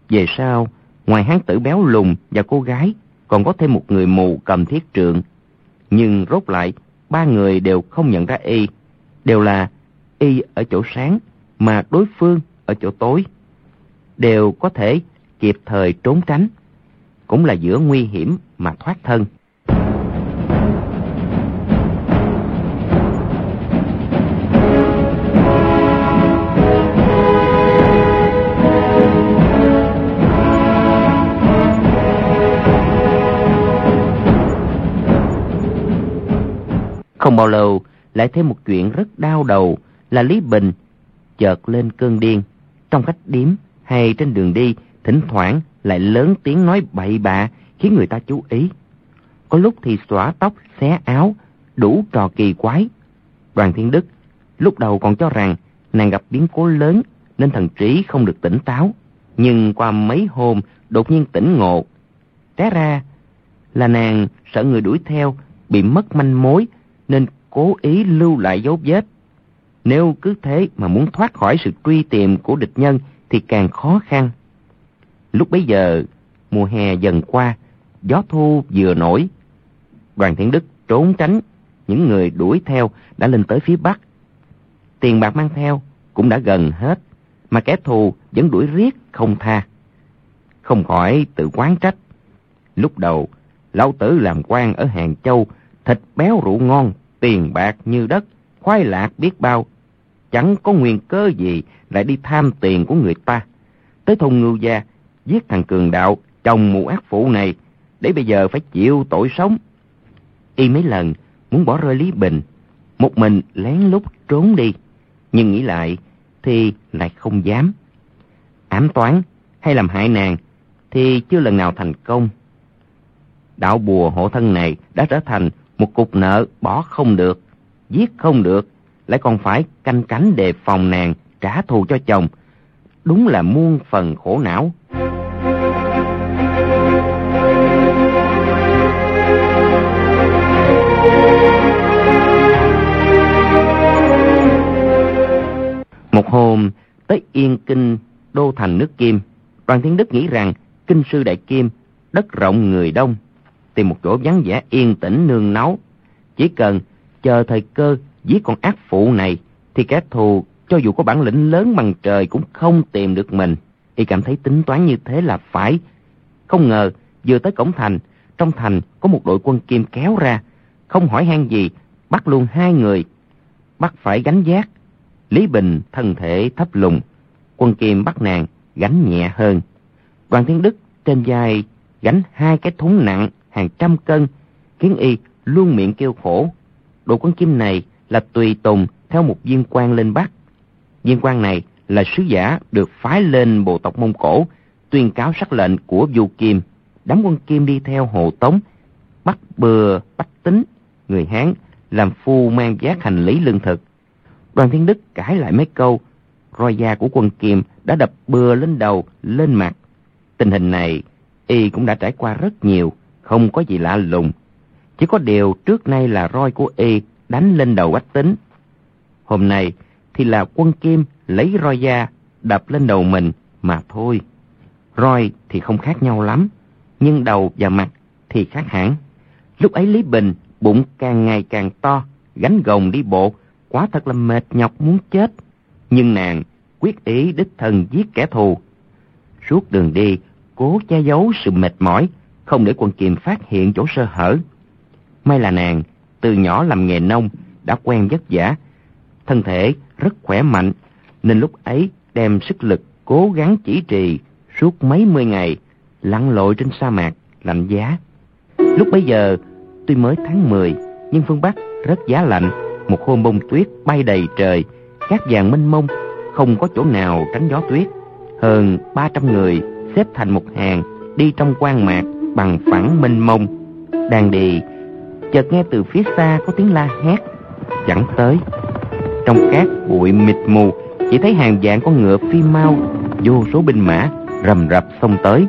Về sau, ngoài hán tử béo lùn và cô gái, còn có thêm một người mù cầm thiết trượng. Nhưng rốt lại, ba người đều không nhận ra y, đều là y ở chỗ sáng, mà đối phương ở chỗ tối. Đều có thể kịp thời trốn tránh, cũng là giữa nguy hiểm mà thoát thân. Không bao lâu, lại thêm một chuyện rất đau đầu là Lý Bình chợt lên cơn điên. Trong khách điếm hay trên đường đi, thỉnh thoảng lại lớn tiếng nói bậy bạ khiến người ta chú ý. Có lúc thì xõa tóc, xé áo, đủ trò kỳ quái. Đoàn Thiên Đức lúc đầu còn cho rằng nàng gặp biến cố lớn nên thần trí không được tỉnh táo. Nhưng qua mấy hôm đột nhiên tỉnh ngộ. Té ra là nàng sợ người đuổi theo bị mất manh mối nên cố ý lưu lại dấu vết. Nếu cứ thế mà muốn thoát khỏi sự truy tìm của địch nhân thì càng khó khăn. Lúc bấy giờ, mùa hè dần qua, gió thu vừa nổi. Đoàn Thiên Đức trốn tránh, những người đuổi theo đã lên tới phía bắc. Tiền bạc mang theo cũng đã gần hết, mà kẻ thù vẫn đuổi riết không tha. Không khỏi tự quán trách. Lúc đầu, lão tử làm quan ở Hàng Châu, thịt béo rượu ngon, tiền bạc như đất, khoai lạc biết bao. Chẳng có nguyên cớ gì lại đi tham tiền của người ta. Tới thôn ngưu gia, giết thằng cường đạo, chồng mụ ác phụ này, để bây giờ phải chịu tội sống. Y mấy lần muốn bỏ rơi Lý Bình, một mình lén lút trốn đi, nhưng nghĩ lại thì lại không dám. Ám toán hay làm hại nàng thì chưa lần nào thành công. Đạo bùa hộ thân này đã trở thành một cục nợ bỏ không được, giết không được, lại còn phải canh cánh đề phòng nàng trả thù cho chồng. Đúng là muôn phần khổ não. Một hôm, tới Yên Kinh, đô thành nước Kim, Đoàn Thiên Đức nghĩ rằng Kinh sư Đại Kim, đất rộng người đông, tìm một chỗ vắng vẻ yên tĩnh nương náu. Chỉ cần chờ thời cơ giết con ác phụ này, thì kẻ thù cho dù có bản lĩnh lớn bằng trời cũng không tìm được mình. Y cảm thấy tính toán như thế là phải. Không ngờ, vừa tới cổng thành, trong thành có một đội quân kim kéo ra, không hỏi han gì, bắt luôn hai người. Bắt phải gánh giác. Lý Bình thân thể thấp lùng, quân kim bắt nàng gánh nhẹ hơn. Đoàn Thiên Đức trên vai gánh hai cái thúng nặng hàng trăm cân, khiến y luôn miệng kêu khổ. Đội quân kim này là tùy tùng theo một viên quan lên Bắc. Viên quan này là sứ giả được phái lên bộ tộc Mông Cổ, tuyên cáo sắc lệnh của Du Kim. Đám quân Kim đi theo hộ tống, bắt bừa, bắt tính, người Hán làm phu mang giác hành lý lương thực. Đoàn Thiên Đức cãi lại mấy câu, roi da của quân Kim đã đập bừa lên đầu, lên mặt. Tình hình này, y cũng đã trải qua rất nhiều không có gì lạ lùng. Chỉ có điều trước nay là roi của y đánh lên đầu bách tính. Hôm nay thì là quân kim lấy roi da đập lên đầu mình mà thôi. Roi thì không khác nhau lắm, nhưng đầu và mặt thì khác hẳn. Lúc ấy Lý Bình bụng càng ngày càng to, gánh gồng đi bộ, quá thật là mệt nhọc muốn chết. Nhưng nàng quyết ý đích thân giết kẻ thù. Suốt đường đi, cố che giấu sự mệt mỏi, không để quân kiềm phát hiện chỗ sơ hở. May là nàng, từ nhỏ làm nghề nông, đã quen vất vả, thân thể rất khỏe mạnh, nên lúc ấy đem sức lực cố gắng chỉ trì suốt mấy mươi ngày, lặn lội trên sa mạc, lạnh giá. Lúc bấy giờ, tuy mới tháng 10, nhưng phương Bắc rất giá lạnh, một hôm bông tuyết bay đầy trời, cát vàng mênh mông, không có chỗ nào tránh gió tuyết. Hơn 300 người xếp thành một hàng, đi trong quan mạc bằng phẳng mênh mông. Đang đi, chợt nghe từ phía xa có tiếng la hét, chẳng tới. Trong cát bụi mịt mù, chỉ thấy hàng vạn con ngựa phi mau, vô số binh mã rầm rập xông tới.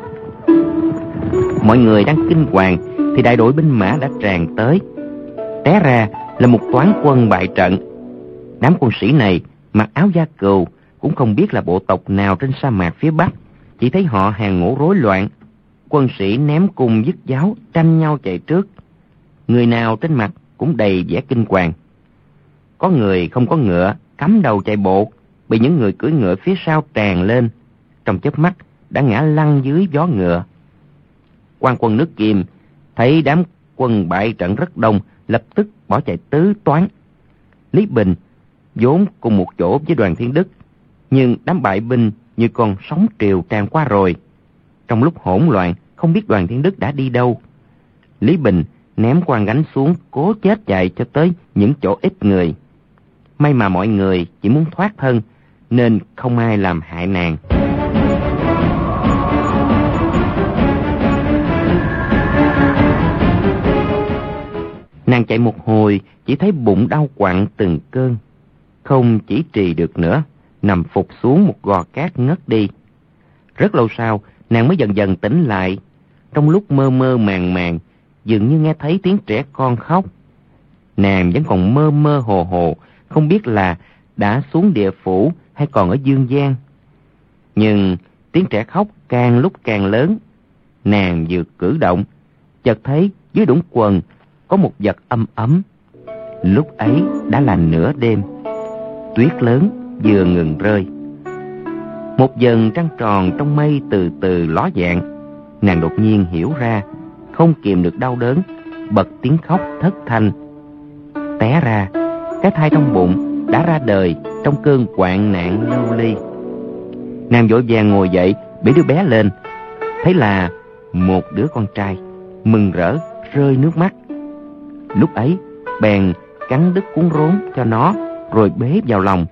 Mọi người đang kinh hoàng thì đại đội binh mã đã tràn tới. Té ra là một toán quân bại trận. Đám quân sĩ này mặc áo da cừu cũng không biết là bộ tộc nào trên sa mạc phía Bắc. Chỉ thấy họ hàng ngũ rối loạn. Quân sĩ ném cung dứt giáo tranh nhau chạy trước. Người nào trên mặt cũng đầy vẻ kinh hoàng. Có người không có ngựa, cắm đầu chạy bộ, bị những người cưỡi ngựa phía sau tràn lên. Trong chớp mắt đã ngã lăn dưới gió ngựa. quan quân nước Kim thấy đám quân bại trận rất đông, lập tức bỏ chạy tứ toán. Lý Bình vốn cùng một chỗ với đoàn thiên đức, nhưng đám bại binh như con sóng triều tràn qua rồi. Trong lúc hỗn loạn, không biết đoàn thiên đức đã đi đâu. Lý Bình ném quan gánh xuống, cố chết chạy cho tới những chỗ ít người. May mà mọi người chỉ muốn thoát thân, nên không ai làm hại nàng. Nàng chạy một hồi, chỉ thấy bụng đau quặn từng cơn. Không chỉ trì được nữa, nằm phục xuống một gò cát ngất đi. Rất lâu sau, nàng mới dần dần tỉnh lại. Trong lúc mơ mơ màng màng, dường như nghe thấy tiếng trẻ con khóc. Nàng vẫn còn mơ mơ hồ hồ, không biết là đã xuống địa phủ hay còn ở dương gian. Nhưng tiếng trẻ khóc càng lúc càng lớn. Nàng vừa cử động, chợt thấy dưới đũng quần có một vật âm ấm. Lúc ấy đã là nửa đêm. Tuyết lớn vừa ngừng rơi. Một dần trăng tròn trong mây từ từ ló dạng. Nàng đột nhiên hiểu ra, không kìm được đau đớn, bật tiếng khóc thất thanh. Té ra, cái thai trong bụng đã ra đời trong cơn hoạn nạn lưu ly. Nàng vội vàng ngồi dậy, bế đứa bé lên. Thấy là một đứa con trai, mừng rỡ, rơi nước mắt. Lúc ấy, bèn cắn đứt cuốn rốn cho nó, rồi bế vào lòng.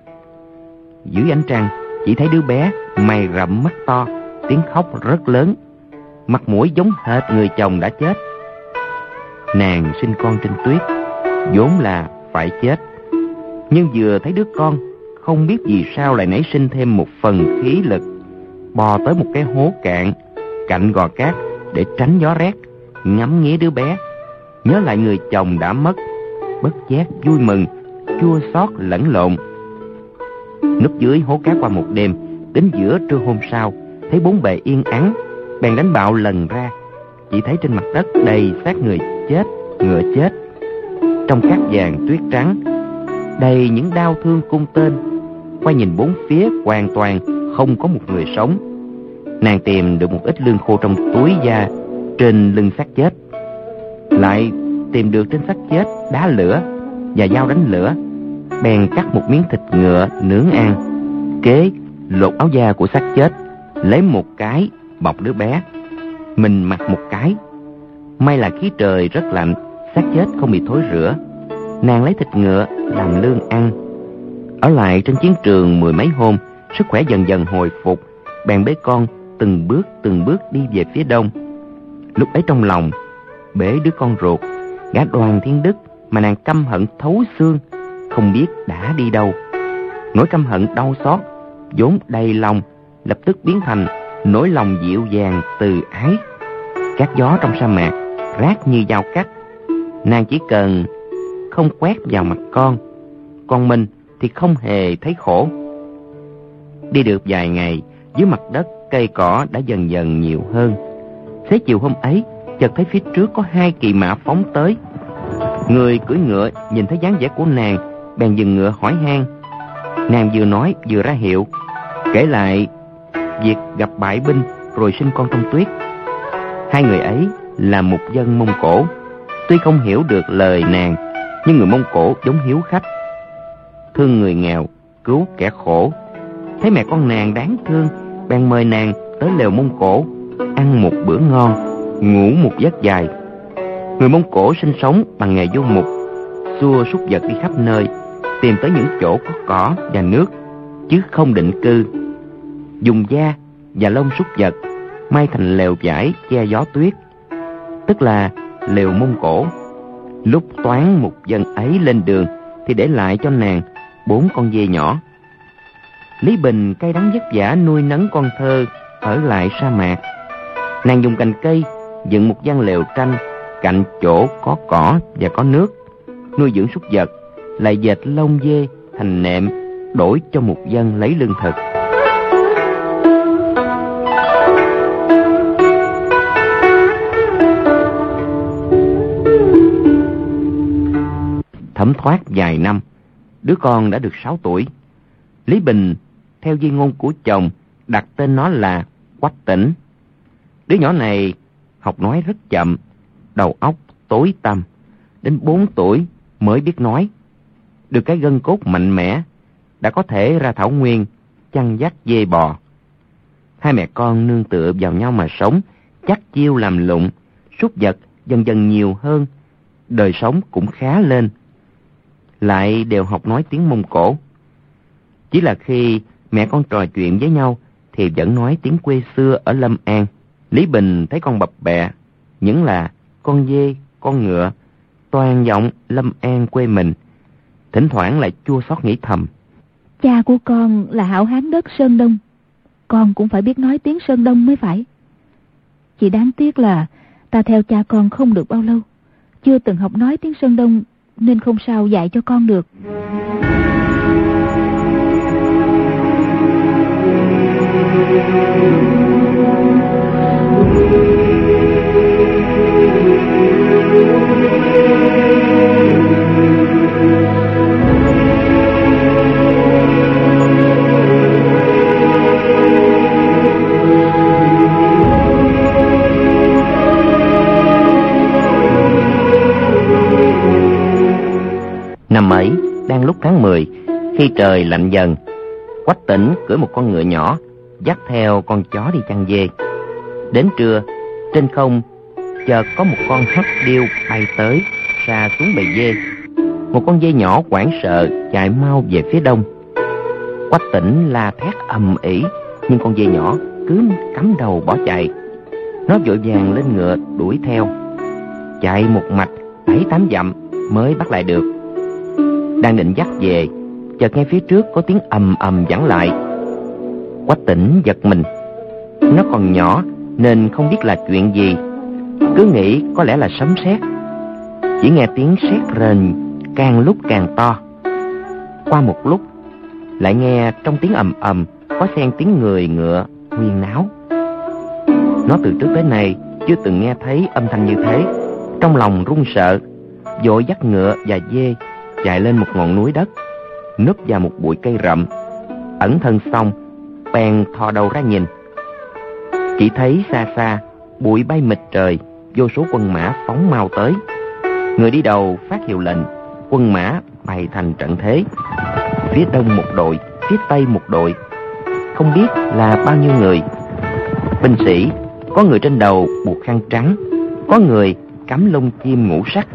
Dưới ánh trăng, chỉ thấy đứa bé mày rậm mắt to, tiếng khóc rất lớn. Mặt mũi giống hệt người chồng đã chết. Nàng sinh con trên tuyết, vốn là phải chết. Nhưng vừa thấy đứa con, không biết vì sao lại nảy sinh thêm một phần khí lực. Bò tới một cái hố cạn, cạnh gò cát để tránh gió rét, ngắm nghía đứa bé nhớ lại người chồng đã mất, bất giác vui mừng, chua xót lẫn lộn. Núp dưới hố cát qua một đêm, đến giữa trưa hôm sau, thấy bốn bề yên ắng, bèn đánh bạo lần ra, chỉ thấy trên mặt đất đầy xác người chết, ngựa chết. Trong cát vàng tuyết trắng, đầy những đau thương cung tên, quay nhìn bốn phía hoàn toàn không có một người sống. Nàng tìm được một ít lương khô trong túi da trên lưng xác chết lại tìm được trên xác chết đá lửa và dao đánh lửa bèn cắt một miếng thịt ngựa nướng ăn kế lột áo da của xác chết lấy một cái bọc đứa bé. Mình mặc một cái. May là khí trời rất lạnh, xác chết không bị thối rữa nàng lấy thịt ngựa làm lương ăn. Ở lại trên chiến trường mười mấy hôm, sức khỏe dần dần hồi phục. Bèn bế con từng bước từng bước đi về phía đông. Lúc ấy trong lòng, bế đứa con ruột, gã đoàn thiên đức mà nàng căm hận thấu xương, không biết đã đi đâu. Nỗi căm hận đau xót, vốn đầy lòng, lập tức biến thành nỗi lòng dịu dàng từ ái các gió trong sa mạc rát như dao cắt nàng chỉ cần không quét vào mặt con con mình thì không hề thấy khổ đi được vài ngày dưới mặt đất cây cỏ đã dần dần nhiều hơn. Xế chiều hôm ấy, chợt thấy phía trước có hai kỳ mã phóng tới. Người cưỡi ngựa nhìn thấy dáng vẻ của nàng, bèn dừng ngựa hỏi han. Nàng vừa nói vừa ra hiệu, kể lại việc gặp bại binh rồi sinh con trong tuyết. Hai người ấy là một dân Mông Cổ. Tuy không hiểu được lời nàng, nhưng người Mông Cổ giống hiếu khách. Thương người nghèo, cứu kẻ khổ. Thấy mẹ con nàng đáng thương, bèn mời nàng tới lều Mông Cổ, ăn một bữa ngon, ngủ một giấc dài. Người Mông Cổ sinh sống bằng nghề vô mục, xua súc vật đi khắp nơi, tìm tới những chỗ có cỏ và nước, chứ không định cư. Dùng da và lông súc vật may thành lều vải che gió tuyết, tức là lều Mông Cổ. Lúc toán một dân ấy lên đường thì để lại cho nàng bốn con dê nhỏ. Lý Bình cay đắng vất vả nuôi nấng con thơ ở lại sa mạc. Nàng dùng cành cây dựng một gian lều tranh cạnh chỗ có cỏ và có nước, nuôi dưỡng súc vật, lại dệt lông dê thành nệm đổi cho một dân lấy lương thực. Thấm thoát vài năm, đứa con đã được 6 tuổi. Lý Bình, theo di ngôn của chồng, đặt tên nó là Quách Tỉnh. Đứa nhỏ này học nói rất chậm, đầu óc tối tăm, đến 4 tuổi mới biết nói. Được cái gân cốt mạnh mẽ, đã có thể ra thảo nguyên, chăn dắt dê bò. Hai mẹ con nương tựa vào nhau mà sống, chắc chiêu làm lụng, súc vật dần dần nhiều hơn, đời sống cũng khá lên. Lại đều học nói tiếng Mông Cổ. Chỉ là khi mẹ con trò chuyện với nhau thì vẫn nói tiếng quê xưa ở Lâm An. Lý Bình thấy con bập bẹ, những là con dê, con ngựa, toàn giọng Lâm An quê mình. Thỉnh thoảng lại chua xót nghĩ thầm. Cha của con là hảo hán đất Sơn Đông. Con cũng phải biết nói tiếng Sơn Đông mới phải. Chỉ đáng tiếc là ta theo cha con không được bao lâu. Chưa từng học nói tiếng Sơn Đông nên không sao dạy cho con được. Mấy đang lúc tháng 10, khi trời lạnh dần, Quách tỉnh cưỡi một con ngựa nhỏ, dắt theo con chó đi chăn dê. Đến trưa, trên không, chợt có một con hắc điêu bay tới, xa xuống bầy dê. Một con dê nhỏ hoảng sợ chạy mau về phía đông. Quách tỉnh la thét ầm ĩ, nhưng con dê nhỏ cứ cắm đầu bỏ chạy. Nó vội vàng lên ngựa đuổi theo. Chạy một mạch bảy tám dặm mới bắt lại được. Đang định dắt về, chợt nghe phía trước có tiếng ầm ầm vẳng lại. Quách tỉnh giật mình. Nó còn nhỏ nên không biết là chuyện gì. Cứ nghĩ có lẽ là sấm sét. Chỉ nghe tiếng sét rền càng lúc càng to. Qua một lúc, lại nghe trong tiếng ầm ầm có xen tiếng người ngựa huyên náo. Nó từ trước tới nay chưa từng nghe thấy âm thanh như thế. Trong lòng run sợ, vội dắt ngựa và dê chạy lên một ngọn núi đất, núp vào một bụi cây rậm. Ẩn thân xong, bèn thò đầu ra nhìn. Chỉ thấy xa xa, bụi bay mịt trời, vô số quân mã phóng mau tới. Người đi đầu phát hiệu lệnh, quân mã bày thành trận thế. Phía đông một đội, phía tây một đội. Không biết là bao nhiêu người. Binh sĩ, có người trên đầu buộc khăn trắng, có người cắm lông chim ngũ sắc.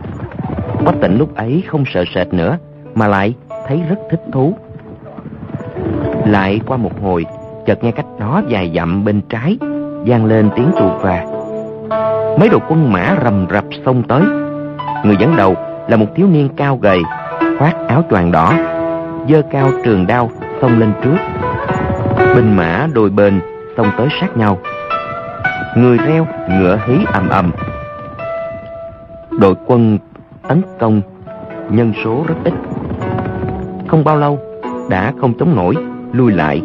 Quách tịnh lúc ấy không sợ sệt nữa, mà lại thấy rất thích thú. Lại qua một hồi, chợt nghe cách đó dài dặm bên trái, vang lên tiếng tù và. Mấy đội quân mã rầm rập xông tới. Người dẫn đầu là một thiếu niên cao gầy, khoác áo choàng đỏ, dơ cao trường đao xông lên trước. Binh mã đôi bên xông tới sát nhau. Người reo, ngựa hí ầm ầm. Đội quân tấn công nhân số rất ít. Không bao lâu đã không chống nổi, lui lại.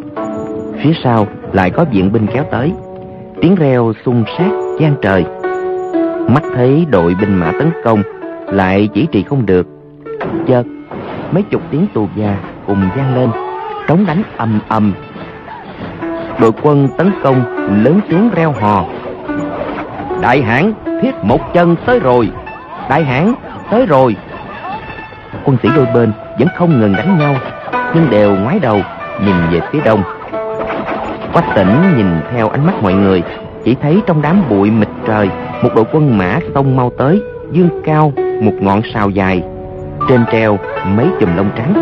Phía sau lại có viện binh kéo tới. Tiếng reo xung sát gian trời. Mắt thấy đội binh mã tấn công lại chỉ trì không được. Chợt mấy chục tiếng tù già cùng vang lên trống đánh ầm ầm. Đội quân tấn công lớn tiếng reo hò. Đại hãn thiết một chân tới rồi. Đại hãn tới rồi. Quân sĩ đôi bên vẫn không ngừng đánh nhau, nhưng đều ngoái đầu nhìn về phía đông. Quách tỉnh nhìn theo ánh mắt mọi người, chỉ thấy trong đám bụi mịt trời, một đội quân mã xông mau tới, dương cao, một ngọn sào dài, trên treo mấy chùm lông trắng.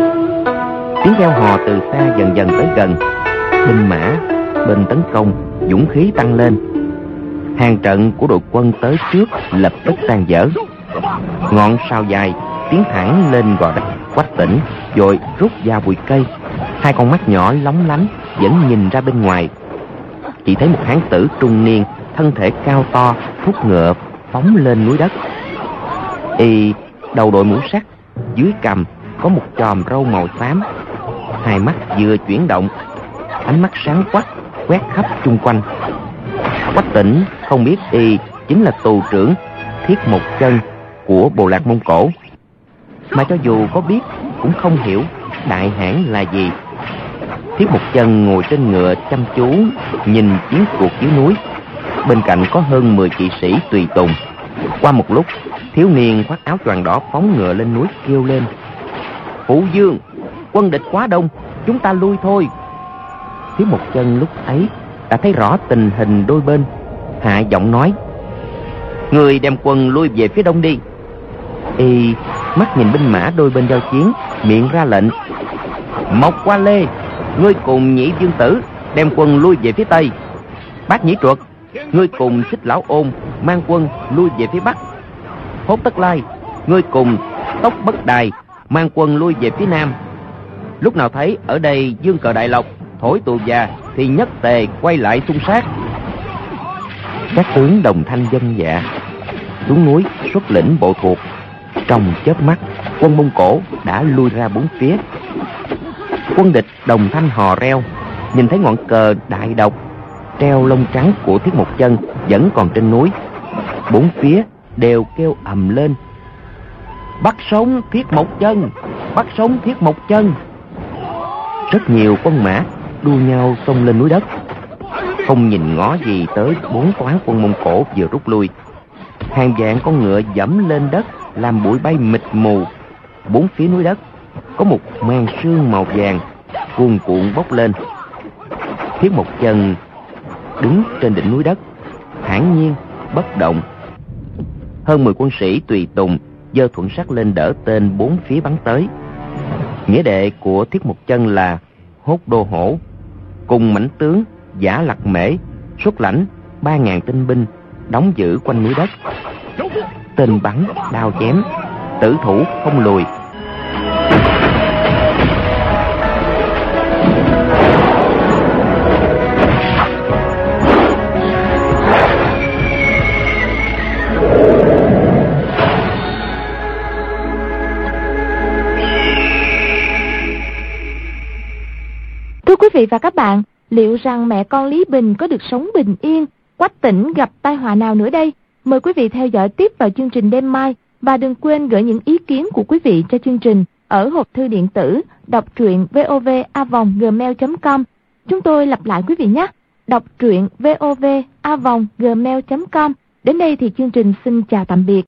Tiếng reo hò từ xa dần dần tới gần. Binh mã, bên tấn công, dũng khí tăng lên. Hàng trận của đội quân tới trước lập tức tan dở ngọn sao dài tiến thẳng lên gò đất quách tỉnh, rồi rút ra bụi cây. Hai con mắt nhỏ lóng lánh vẫn nhìn ra bên ngoài. Chỉ thấy một hán tử trung niên, thân thể cao to thúc ngựa phóng lên núi đất. Y đầu đội mũ sắt, dưới cầm có một chòm râu màu xám. Hai mắt vừa chuyển động, ánh mắt sáng quắc, quét khắp chung quanh. Quách tỉnh không biết y chính là tù trưởng thiết một chân của bộ lạc mông cổ. Mà cho dù có biết, cũng không hiểu đại hãn là gì. Thiết một chân ngồi trên ngựa chăm chú, nhìn chiến cuộc dưới núi. Bên cạnh có hơn 10 kỵ sĩ tùy tùng. Qua một lúc, thiếu niên khoác áo choàng đỏ phóng ngựa lên núi kêu lên. Phụ dương, quân địch quá đông, chúng ta lui thôi. Thiếu một chân lúc ấy đã thấy rõ tình hình đôi bên, hạ giọng nói, người đem quân lui về phía đông đi y, mắt nhìn binh mã đôi bên giao chiến, miệng ra lệnh. Mộc qua lê, ngươi cùng nhĩ dương tử đem quân lui về phía tây. Bác nhĩ truật ngươi cùng xích lão ôn mang quân lui về phía bắc. Hốt tất lai, ngươi cùng tốc bất đài mang quân lui về phía nam. Lúc nào thấy ở đây dương cờ đại lộc, thổi tù già thì nhất tề quay lại xung sát. Các tướng đồng thanh dân dạ xuống núi xuất lĩnh bộ thuộc trong chớp mắt, quân mông cổ đã lui ra bốn phía. Quân địch đồng thanh hò reo, nhìn thấy ngọn cờ đại độc treo lông trắng của thiết một chân vẫn còn trên núi. Bốn phía đều kêu ầm lên. Bắt sống thiết một chân! Bắt sống thiết một chân! Rất nhiều quân mã đua nhau xông lên núi đất. Không nhìn ngó gì tới bốn toán quân mông cổ vừa rút lui. Hàng vạn con ngựa dẫm lên đất làm bụi bay mịt mù. Bốn phía núi đất có một màn sương màu vàng cuồn cuộn bốc lên. Thiết một chân đứng trên đỉnh núi đất, thản nhiên, bất động. Hơn 10 quân sĩ tùy tùng giơ thuận sắt lên đỡ tên bốn phía bắn tới. Nghĩa đệ của thiết một chân là hốt đô hổ, cùng mãnh tướng giả lặc mễ, xuất lãnh ba ngàn tinh binh đóng giữ quanh núi đất tên bắn đao chém tử thủ không lùi Thưa quý vị và các bạn, liệu rằng mẹ con Lý Bình có được sống bình yên, quách tỉnh gặp tai họa nào nữa đây? Mời quý vị theo dõi tiếp vào chương trình đêm mai và đừng quên gửi những ý kiến của quý vị cho chương trình ở hộp thư điện tử đọc truyện vovavonggmail.com. Chúng tôi lặp lại quý vị nhé. Đọc truyện vovavonggmail.com. Đến đây thì chương trình xin chào tạm biệt